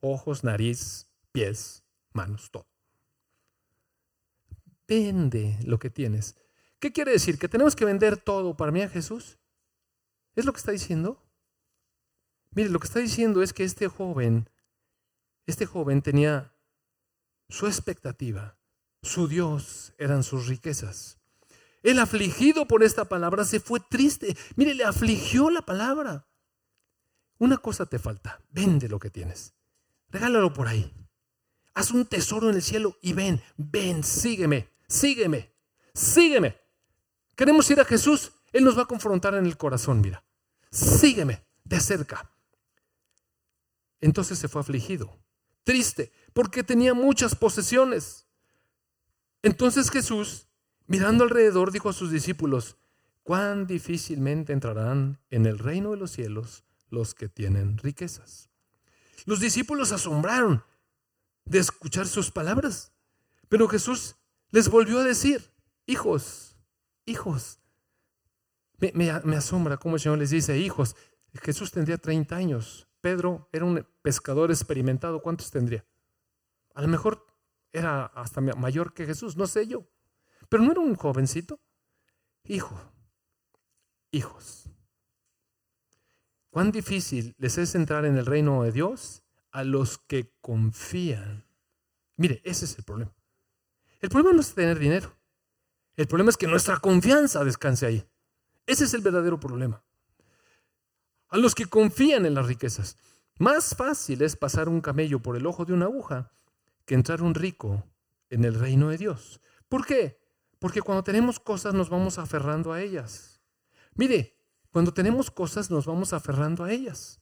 Ojos, nariz, pies, manos, todo. Vende lo que tienes. ¿Qué quiere decir? ¿Que tenemos que vender todo para mí a Jesús? ¿Es lo que está diciendo? Mire, lo que está diciendo es que este joven, este joven tenía su expectativa, su Dios eran sus riquezas. El afligido por esta palabra se fue triste. Mire, le afligió la palabra. Una cosa te falta, vende lo que tienes. Regálalo por ahí. Haz un tesoro en el cielo y ven, ven, sígueme, sígueme, sígueme. Queremos ir a Jesús, Él nos va a confrontar en el corazón, mira. Sígueme de cerca. Entonces se fue afligido, triste, porque tenía muchas posesiones. Entonces Jesús, mirando alrededor, dijo a sus discípulos, cuán difícilmente entrarán en el reino de los cielos los que tienen riquezas. Los discípulos asombraron de escuchar sus palabras, pero Jesús les volvió a decir, hijos, hijos. Me, asombra cómo el Señor les dice, hijos. Jesús tendría 30 años. Pedro era un pescador experimentado. ¿Cuántos tendría? A lo mejor era hasta mayor que Jesús, no sé yo. Pero no era un jovencito. Hijo, hijos. Cuán difícil les es entrar en el reino de Dios a los que confían. Mire, ese es el problema. El problema no es tener dinero. El problema es que nuestra confianza descanse ahí. Ese es el verdadero problema. A los que confían en las riquezas. Más fácil es pasar un camello por el ojo de una aguja que entrar un rico en el reino de Dios. ¿Por qué? Porque cuando tenemos cosas nos vamos aferrando a ellas. Mire, cuando tenemos cosas nos vamos aferrando a ellas.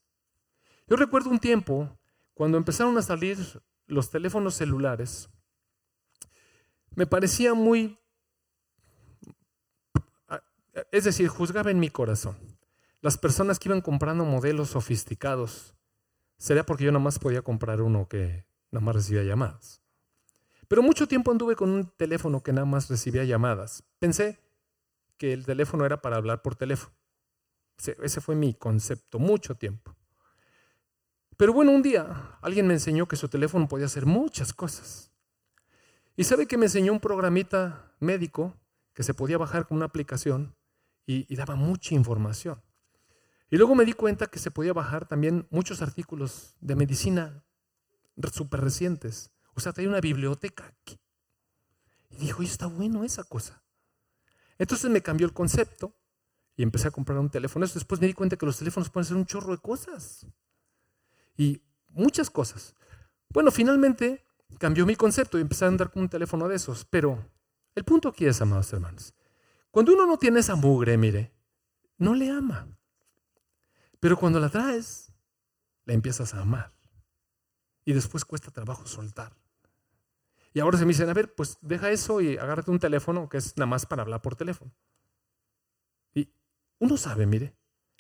Yo recuerdo un tiempo cuando empezaron a salir los teléfonos celulares, me parecía muy, es decir, juzgaba en mi corazón. Las personas que iban comprando modelos sofisticados, sería porque yo nada más podía comprar uno que nada más recibía llamadas. Pero mucho tiempo anduve con un teléfono que nada más recibía llamadas. Pensé que el teléfono era para hablar por teléfono. Ese fue mi concepto, mucho tiempo. Pero bueno, un día alguien me enseñó que su teléfono podía hacer muchas cosas. Y sabe que me enseñó un programita médico que se podía bajar con una aplicación y, daba mucha información. Y luego me di cuenta que se podía bajar también muchos artículos de medicina súper recientes. O sea, traía una biblioteca aquí. Y dijo, está bueno esa cosa. Entonces me cambió el concepto y empecé a comprar un teléfono. después me di cuenta que los teléfonos pueden hacer un chorro de cosas. Y muchas cosas. Bueno, finalmente cambió mi concepto y empecé a andar con un teléfono de esos. Pero el punto aquí es, amados hermanos, cuando uno no tiene esa mugre, mire, no le ama. Pero cuando la traes, la empiezas a amar. Y después cuesta trabajo soltar. Y ahora se me dicen, a ver, pues deja eso y agárrate un teléfono que es nada más para hablar por teléfono. Uno sabe, mire,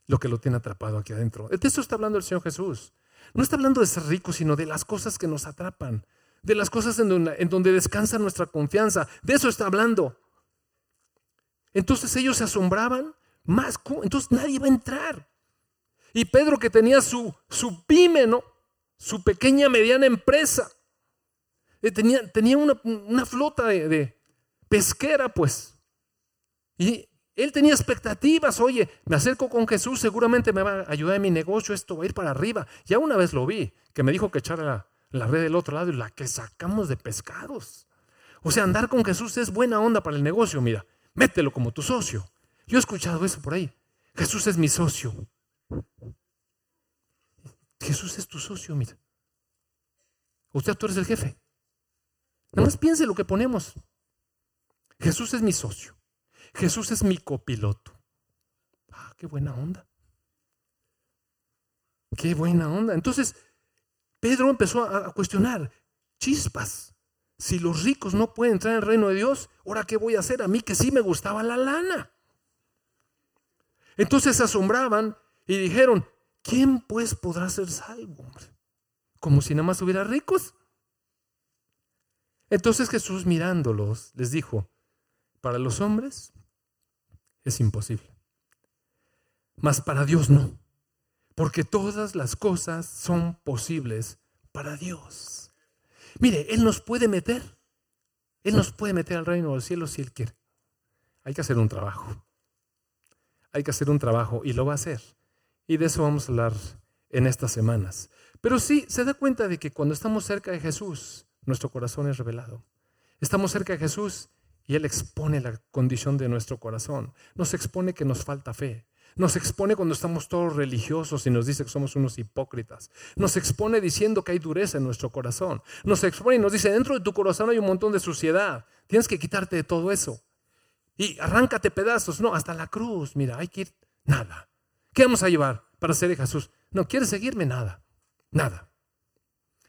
lo que lo tiene atrapado aquí adentro. De eso está hablando el Señor Jesús. No está hablando de ser rico, sino de las cosas que nos atrapan, de las cosas en donde, descansa nuestra confianza. De eso está hablando. Entonces ellos se asombraban más. Entonces nadie va a entrar. Y Pedro que tenía su, su pyme, ¿no? Su pequeña, mediana empresa. Eh, tenía, tenía una, flota de, de pesquera, pues. Y él tenía expectativas, oye, me acerco con Jesús, seguramente me va a ayudar en mi negocio, esto va a ir para arriba. Ya una vez lo vi, que me dijo que echara la, red del otro lado y la que sacamos de pescados. O sea, andar con Jesús es buena onda para el negocio, mira, mételo como tu socio. Yo he escuchado eso por ahí. Jesús es mi socio. Jesús es tu socio, mira. Usted tú eres el jefe. Nada más piense lo que ponemos. Jesús es mi socio. Jesús es mi copiloto. Ah, qué buena onda. Qué buena onda. Entonces, Pedro empezó a cuestionar, chispas, si los ricos no pueden entrar en el reino de Dios, ¿ahora qué voy a hacer? A mí que sí me gustaba la lana. Entonces se asombraban y dijeron, ¿quién pues podrá ser salvo? Como si nada más hubiera ricos. Entonces Jesús mirándolos les dijo, para los hombres es imposible, mas para Dios no, porque todas las cosas son posibles para Dios. Mire, Él nos puede meter, Él nos puede meter al reino de los cielos si Él quiere. Hay que hacer un trabajo, hay que hacer un trabajo y lo va a hacer. Y de eso vamos a hablar en estas semanas. Pero sí, se da cuenta de que cuando estamos cerca de Jesús, nuestro corazón es revelado. Estamos cerca de Jesús y Él expone la condición de nuestro corazón. Nos expone que nos falta fe. Nos expone cuando estamos todos religiosos y nos dice que somos unos hipócritas. Nos expone diciendo que hay dureza en nuestro corazón. Nos expone y nos dice, dentro de tu corazón hay un montón de suciedad. Tienes que quitarte de todo eso. Y arráncate pedazos. No, hasta la cruz. Mira, hay que ir. Nada. ¿Qué vamos a llevar para ser de Jesús? No, ¿quieres seguirme? Nada. Nada.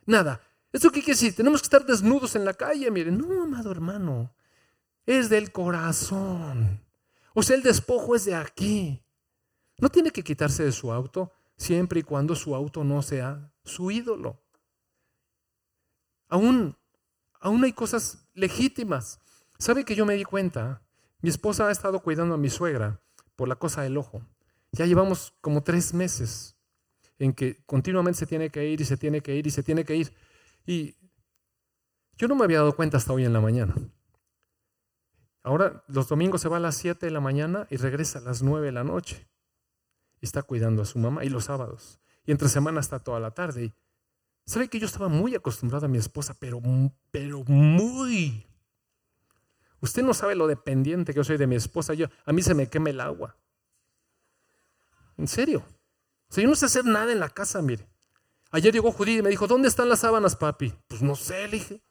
Nada. ¿Eso qué quiere decir? Tenemos que estar desnudos en la calle. Miren, no, amado hermano, es del corazón. O sea, el despojo es de aquí. No tiene que quitarse de su auto siempre y cuando su auto no sea su ídolo. Aún, aún hay cosas legítimas. ¿Sabe que yo me di cuenta? Mi esposa ha estado cuidando a mi suegra por la cosa del ojo. Ya llevamos como tres meses en que continuamente se tiene que ir y se tiene que ir y se tiene que ir. Y yo no me había dado cuenta hasta hoy en la mañana. Ahora los domingos se va a las 7 de la mañana y regresa a las 9 de la noche. Está cuidando a su mamá y los sábados. Y entre semana está toda la tarde. Y sabe que yo estaba muy acostumbrado a mi esposa, pero, pero muy. Usted no sabe lo dependiente que yo soy de mi esposa. Yo, a mí se me quema el agua. En serio. O sea, yo no sé hacer nada en la casa, mire. Ayer llegó Judí y me dijo, ¿dónde están las sábanas, papi? Pues no sé, le dije.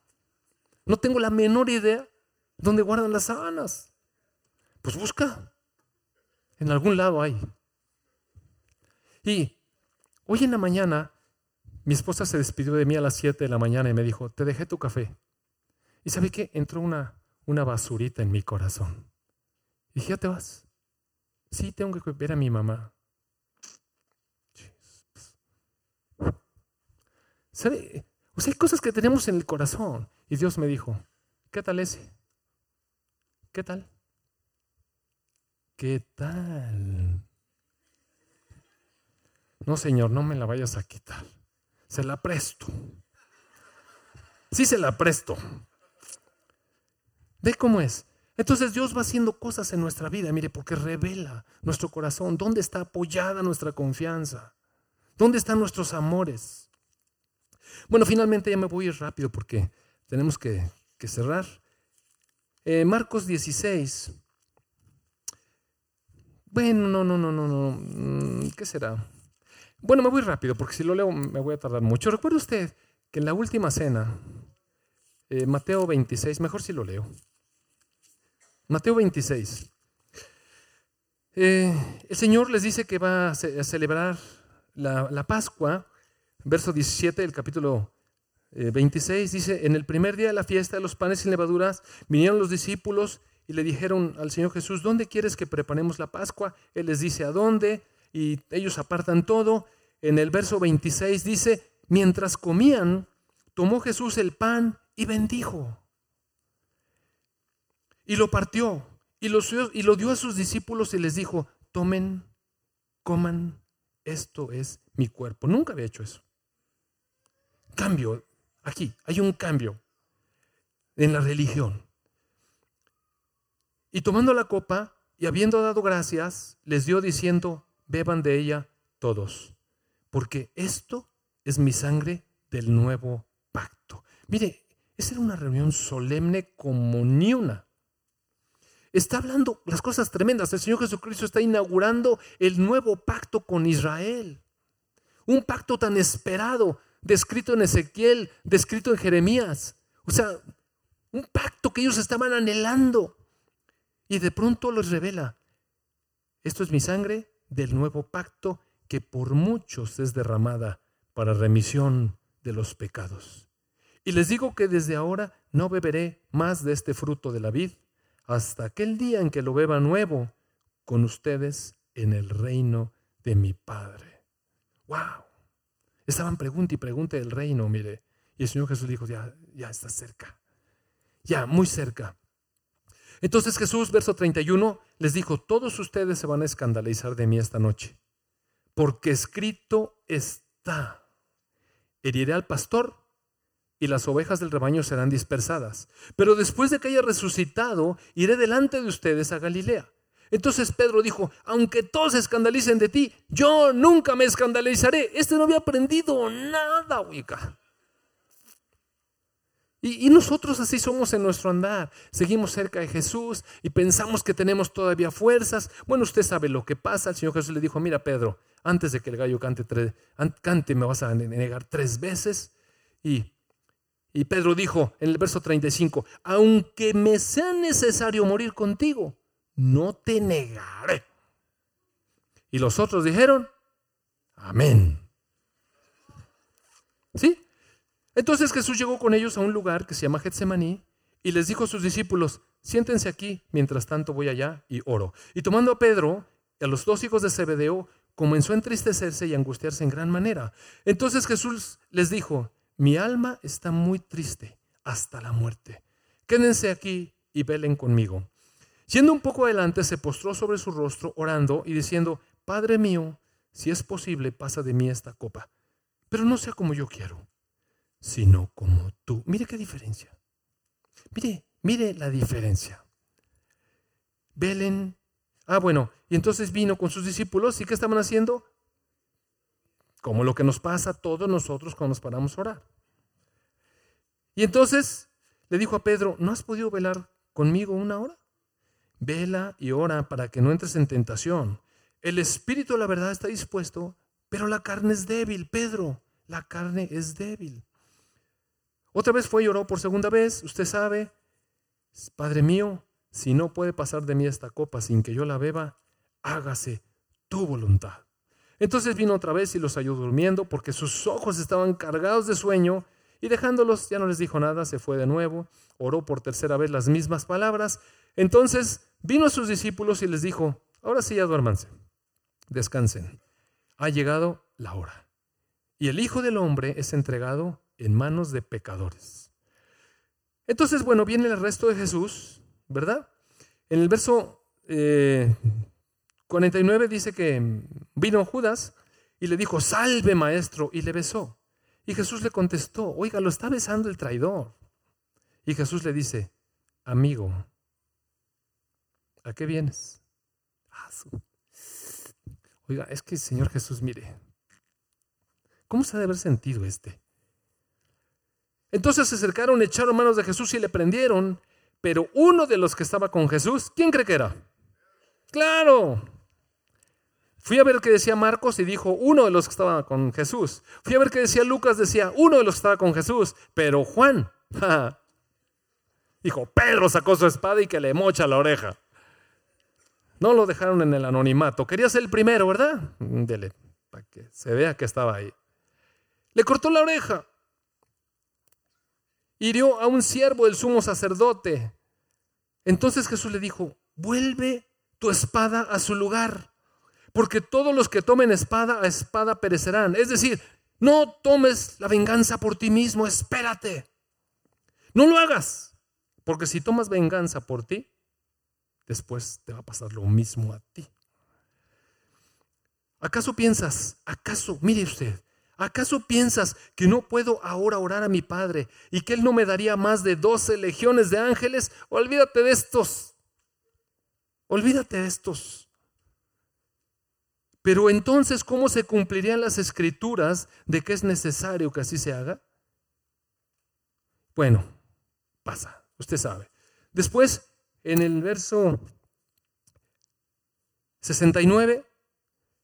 No tengo la menor idea dónde guardan las sábanas. Pues busca. En algún lado hay. Y hoy en la mañana, mi esposa se despidió de mí a las 7 de la mañana y me dijo, te dejé tu café. ¿Y sabe qué? Entró una, una basurita en mi corazón. Y dije, ¿ya te vas? Sí, tengo que ver a mi mamá. ¿Sabe? O sea, hay cosas que tenemos en el corazón. Y Dios me dijo, ¿qué tal ese? ¿Qué tal? ¿Qué tal? No, Señor, no me la vayas a quitar. Se la presto. Sí se la presto. Ve cómo es. Entonces Dios va haciendo cosas en nuestra vida, mire, porque revela nuestro corazón, dónde está apoyada nuestra confianza, dónde están nuestros amores. Bueno, finalmente ya me voy rápido porque tenemos que, cerrar. Eh, Marcos 16. Bueno, no, no, no, no, no. Mm, ¿Qué será? Bueno, me voy rápido porque si lo leo me voy a tardar mucho. ¿Recuerda usted que en la última cena, eh, Mateo 26, mejor si lo leo. Mateo 26. Eh, el Señor les dice que va a, celebrar la, la Pascua verso 17 del capítulo 26 eh, dice, en el primer día de la fiesta de los panes sin levaduras, vinieron los discípulos y le dijeron al Señor Jesús, ¿dónde quieres que preparemos la Pascua? Él les dice, ¿a dónde? Y ellos apartan todo. En el verso 26 dice, mientras comían, tomó Jesús el pan y bendijo. Y lo partió y lo, y lo dio a sus discípulos y les dijo, tomen, coman, esto es mi cuerpo. Nunca había hecho eso cambio aquí, hay un cambio en la religión. Y tomando la copa y habiendo dado gracias, les dio diciendo, beban de ella todos, porque esto es mi sangre del nuevo pacto. Mire, esa era una reunión solemne como ni una. Está hablando las cosas tremendas. El Señor Jesucristo está inaugurando el nuevo pacto con Israel. Un pacto tan esperado, descrito en Ezequiel, descrito en Jeremías. O sea, un pacto que ellos estaban anhelando. Y de pronto les revela, esto es mi sangre del nuevo pacto que por muchos es derramada para remisión de los pecados. Y les digo que desde ahora no beberé más de este fruto de la vid hasta aquel día en que lo beba nuevo con ustedes en el reino de mi Padre. ¡Wow! Estaban pregunta y pregunta del reino, mire. Y el Señor Jesús dijo, ya, ya está cerca. Ya, muy cerca. Entonces Jesús, verso 31, les dijo, todos ustedes se van a escandalizar de mí esta noche, porque escrito está, heriré al pastor y las ovejas del rebaño serán dispersadas. Pero después de que haya resucitado, iré delante de ustedes a Galilea. Entonces Pedro dijo, aunque todos se escandalicen de ti, yo nunca me escandalizaré. Este no había aprendido nada, Wicca. Y, nosotros así somos en nuestro andar. Seguimos cerca de Jesús y pensamos que tenemos todavía fuerzas. Bueno, usted sabe lo que pasa. El Señor Jesús le dijo, mira Pedro, antes de que el gallo cante, cante me vas a negar tres veces. Y y Pedro dijo en el verso 35, aunque me sea necesario morir contigo, no te negaré. Y los otros dijeron, amén. ¿Sí? Entonces Jesús llegó con ellos a un lugar que se llama Getsemaní y les dijo a sus discípulos, siéntense aquí, mientras tanto voy allá y oro. Y tomando a Pedro y a los dos hijos de Zebedeo, comenzó a entristecerse y angustiarse en gran manera. Entonces Jesús les dijo, mi alma está muy triste hasta la muerte. Quédense aquí y velen conmigo. Siendo un poco adelante, se postró sobre su rostro, orando y diciendo, Padre mío, si es posible, pasa de mí esta copa, pero no sea como yo quiero, sino como tú. Mire qué diferencia. Mire, mire la diferencia. Velen. Ah, bueno, y entonces vino con sus discípulos y ¿qué estaban haciendo? como lo que nos pasa a todos nosotros cuando nos paramos a orar. Y entonces le dijo a Pedro, ¿no has podido velar conmigo una hora? Vela y ora para que no entres en tentación. El espíritu la verdad está dispuesto, pero la carne es débil, Pedro, la carne es débil. Otra vez fue y oró por segunda vez, usted sabe, Padre mío, si no puede pasar de mí esta copa sin que yo la beba, hágase tu voluntad. Entonces vino otra vez y los halló durmiendo porque sus ojos estaban cargados de sueño y dejándolos ya no les dijo nada, se fue de nuevo, oró por tercera vez las mismas palabras. Entonces vino a sus discípulos y les dijo, ahora sí ya duérmanse, descansen, ha llegado la hora. Y el Hijo del Hombre es entregado en manos de pecadores. Entonces, bueno, viene el resto de Jesús, ¿verdad? En el verso eh, 49 dice que vino Judas y le dijo, salve maestro, y le besó. Y Jesús le contestó, oiga, lo está besando el traidor. Y Jesús le dice, amigo, ¿a qué vienes? Ah, oiga, es que Señor Jesús, mire, ¿cómo se ha de haber sentido este? Entonces se acercaron, echaron manos de Jesús y le prendieron, pero uno de los que estaba con Jesús, ¿quién cree que era? Claro, Fui a ver qué decía Marcos y dijo uno de los que estaba con Jesús. Fui a ver qué decía Lucas, decía uno de los que estaba con Jesús. Pero Juan, (laughs) dijo, Pedro sacó su espada y que le mocha la oreja. No lo dejaron en el anonimato. Quería ser el primero, ¿verdad? Dele, para que se vea que estaba ahí. Le cortó la oreja. Hirió a un siervo del sumo sacerdote. Entonces Jesús le dijo, vuelve tu espada a su lugar porque todos los que tomen espada a espada perecerán. Es decir, no tomes la venganza por ti mismo, espérate. No lo hagas, porque si tomas venganza por ti, después te va a pasar lo mismo a ti. ¿Acaso piensas, acaso, mire usted, acaso piensas que no puedo ahora orar a mi Padre y que Él no me daría más de doce legiones de ángeles? Olvídate de estos. Olvídate de estos. Pero entonces, ¿cómo se cumplirían las escrituras de que es necesario que así se haga? Bueno, pasa, usted sabe. Después, en el verso 69,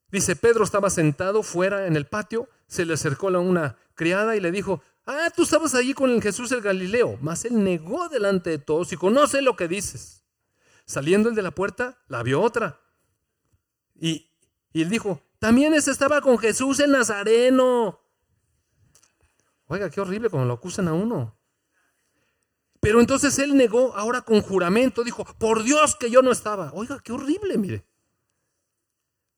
dice, Pedro estaba sentado fuera en el patio, se le acercó a una criada y le dijo, ah, tú estabas allí con el Jesús el Galileo, mas él negó delante de todos y conoce lo que dices. Saliendo el de la puerta, la vio otra. Y, y él dijo, también ese estaba con Jesús el Nazareno. Oiga, qué horrible cuando lo acusan a uno. Pero entonces él negó ahora con juramento, dijo, por Dios que yo no estaba. Oiga, qué horrible, mire.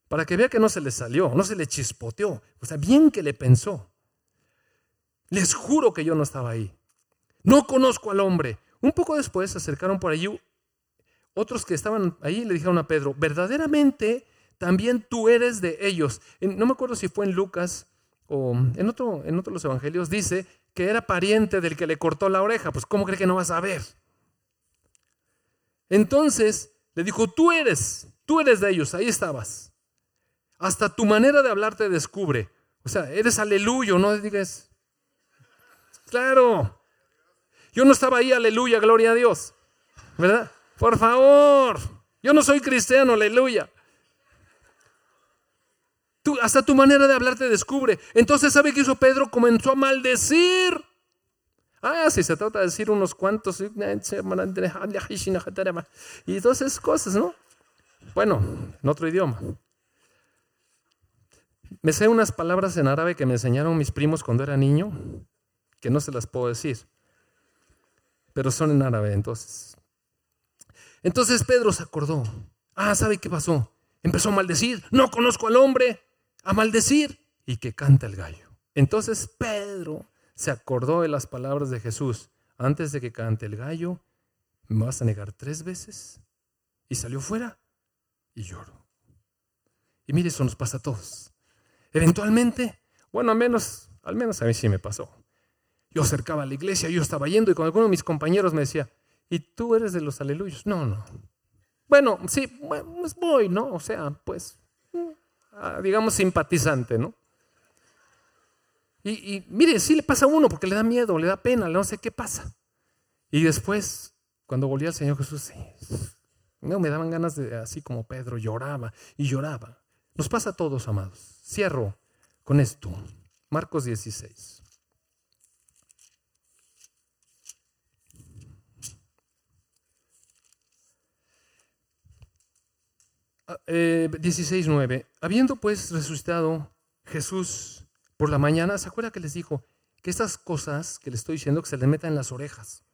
Para que vea que no se le salió, no se le chispoteó. O sea, bien que le pensó. Les juro que yo no estaba ahí. No conozco al hombre. Un poco después se acercaron por allí otros que estaban ahí y le dijeron a Pedro, verdaderamente también tú eres de ellos. No me acuerdo si fue en Lucas o en otro, en otro de los evangelios, dice que era pariente del que le cortó la oreja. Pues ¿cómo cree que no vas a ver? Entonces le dijo, tú eres, tú eres de ellos, ahí estabas. Hasta tu manera de hablar te descubre. O sea, eres aleluyo, no digas, claro, yo no estaba ahí, aleluya, gloria a Dios. ¿Verdad? Por favor, yo no soy cristiano, aleluya. Tú, hasta tu manera de hablar te descubre. Entonces, ¿sabe qué hizo Pedro? Comenzó a maldecir. Ah, si se trata de decir unos cuantos. Y todas esas cosas, ¿no? Bueno, en otro idioma. Me sé unas palabras en árabe que me enseñaron mis primos cuando era niño, que no se las puedo decir, pero son en árabe entonces. Entonces Pedro se acordó. Ah, ¿sabe qué pasó? Empezó a maldecir. No conozco al hombre a maldecir y que canta el gallo. Entonces Pedro se acordó de las palabras de Jesús. Antes de que cante el gallo, ¿me vas a negar tres veces? Y salió fuera y lloró. Y mire, eso nos pasa a todos. Eventualmente, bueno, al menos, al menos a mí sí me pasó. Yo acercaba a la iglesia, yo estaba yendo y con alguno de mis compañeros me decía, ¿y tú eres de los aleluyos? No, no. Bueno, sí, pues voy, ¿no? O sea, pues Ah, digamos, simpatizante, ¿no? Y, mire, sí le pasa a uno porque le da miedo, le da pena, no sé qué pasa. Y después, cuando volví al Señor Jesús, no, me daban ganas de, así como Pedro, lloraba y lloraba. Nos pasa a todos, amados. Cierro con esto. Marcos 16. 16.9. Ah, eh, Habiendo pues resucitado Jesús por la mañana, ¿se acuerda que les dijo que estas cosas que les estoy diciendo que se les metan en las orejas?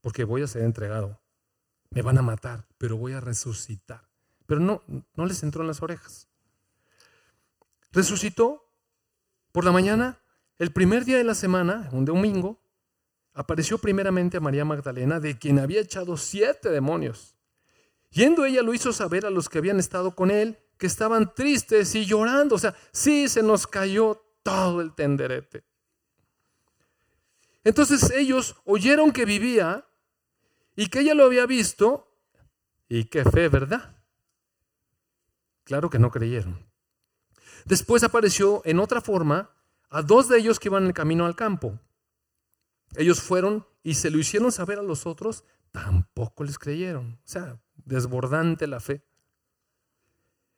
Porque voy a ser entregado. Me van a matar, pero voy a resucitar. Pero no, no les entró en las orejas. Resucitó por la mañana, el primer día de la semana, un domingo, apareció primeramente a María Magdalena, de quien había echado siete demonios. Yendo ella lo hizo saber a los que habían estado con él, que estaban tristes y llorando. O sea, sí se nos cayó todo el tenderete. Entonces ellos oyeron que vivía y que ella lo había visto. Y qué fe, ¿verdad? Claro que no creyeron. Después apareció en otra forma a dos de ellos que iban en el camino al campo. Ellos fueron y se lo hicieron saber a los otros, tampoco les creyeron. O sea, desbordante la fe.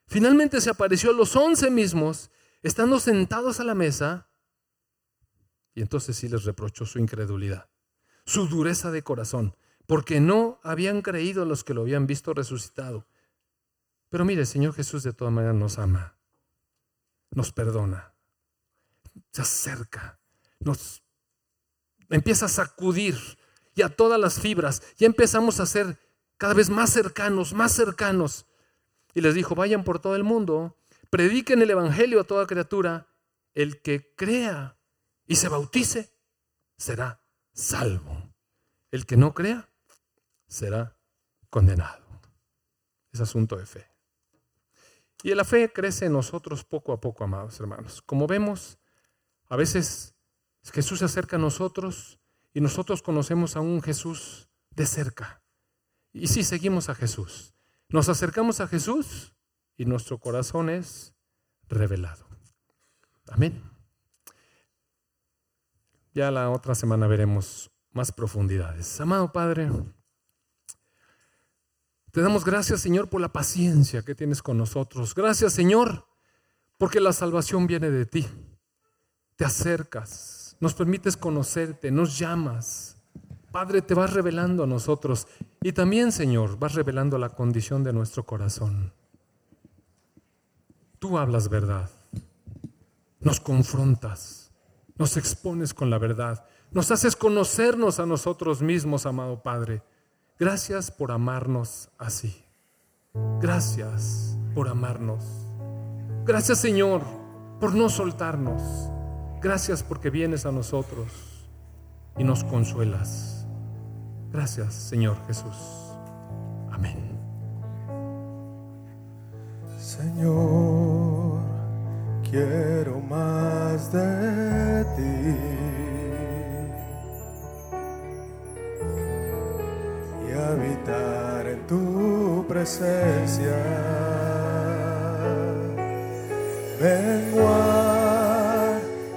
Finalmente se apareció a los once mismos, estando sentados a la mesa, y entonces sí les reprochó su incredulidad, su dureza de corazón, porque no habían creído los que lo habían visto resucitado. Pero mire, el Señor Jesús de todas maneras nos ama, nos perdona, se acerca, nos empieza a sacudir y a todas las fibras, ya empezamos a ser cada vez más cercanos, más cercanos. Y les dijo, vayan por todo el mundo, prediquen el Evangelio a toda criatura, el que crea y se bautice será salvo. El que no crea será condenado. Es asunto de fe. Y la fe crece en nosotros poco a poco, amados hermanos. Como vemos, a veces Jesús se acerca a nosotros y nosotros conocemos a un Jesús de cerca. Y si seguimos a Jesús, nos acercamos a Jesús y nuestro corazón es revelado. Amén. Ya la otra semana veremos más profundidades. Amado Padre, te damos gracias Señor por la paciencia que tienes con nosotros. Gracias Señor porque la salvación viene de ti. Te acercas, nos permites conocerte, nos llamas Padre, te vas revelando a nosotros y también, Señor, vas revelando la condición de nuestro corazón. Tú hablas verdad, nos confrontas, nos expones con la verdad, nos haces conocernos a nosotros mismos, amado Padre. Gracias por amarnos así. Gracias por amarnos. Gracias, Señor, por no soltarnos. Gracias porque vienes a nosotros y nos consuelas. Gracias, Señor Jesús. Amén. Señor, quiero más de ti. Habitar en tu presencia. Menguar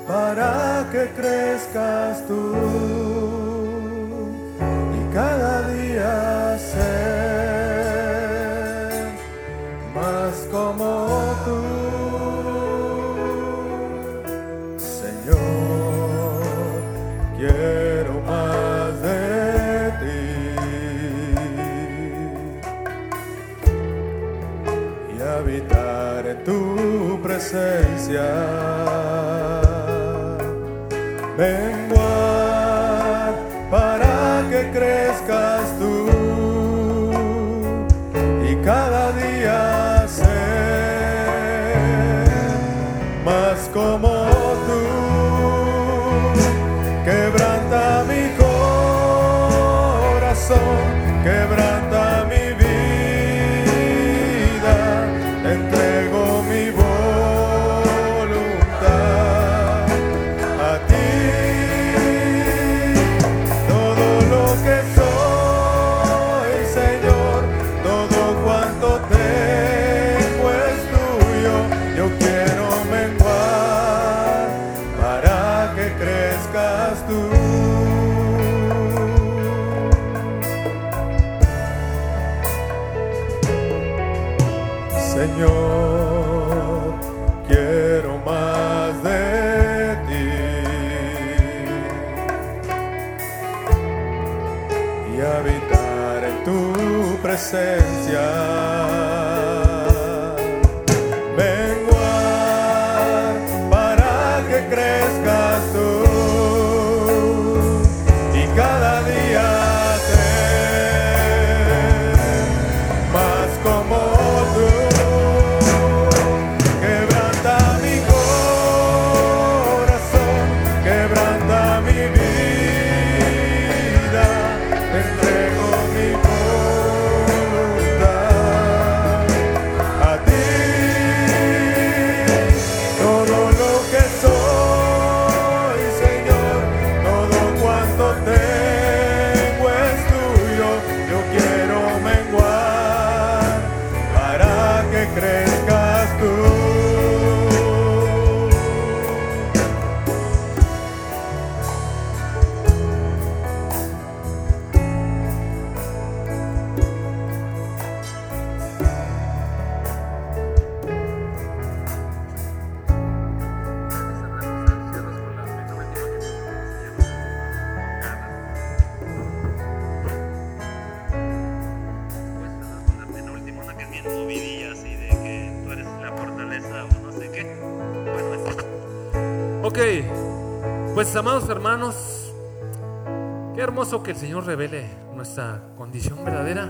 para que crezcas tú presencia. Señor, quiero más de ti y habitar en tu presencia. Señor revele nuestra condición verdadera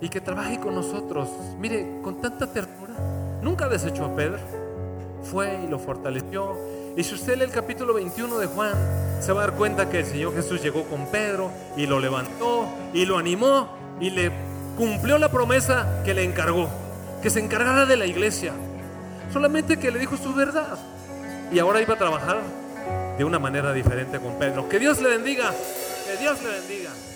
y que trabaje con nosotros. Mire, con tanta ternura, nunca desechó a Pedro, fue y lo fortaleció. Y si usted lee el capítulo 21 de Juan, se va a dar cuenta que el Señor Jesús llegó con Pedro y lo levantó y lo animó y le cumplió la promesa que le encargó, que se encargara de la iglesia. Solamente que le dijo su verdad. Y ahora iba a trabajar de una manera diferente con Pedro. Que Dios le bendiga. Que Dios le bendiga.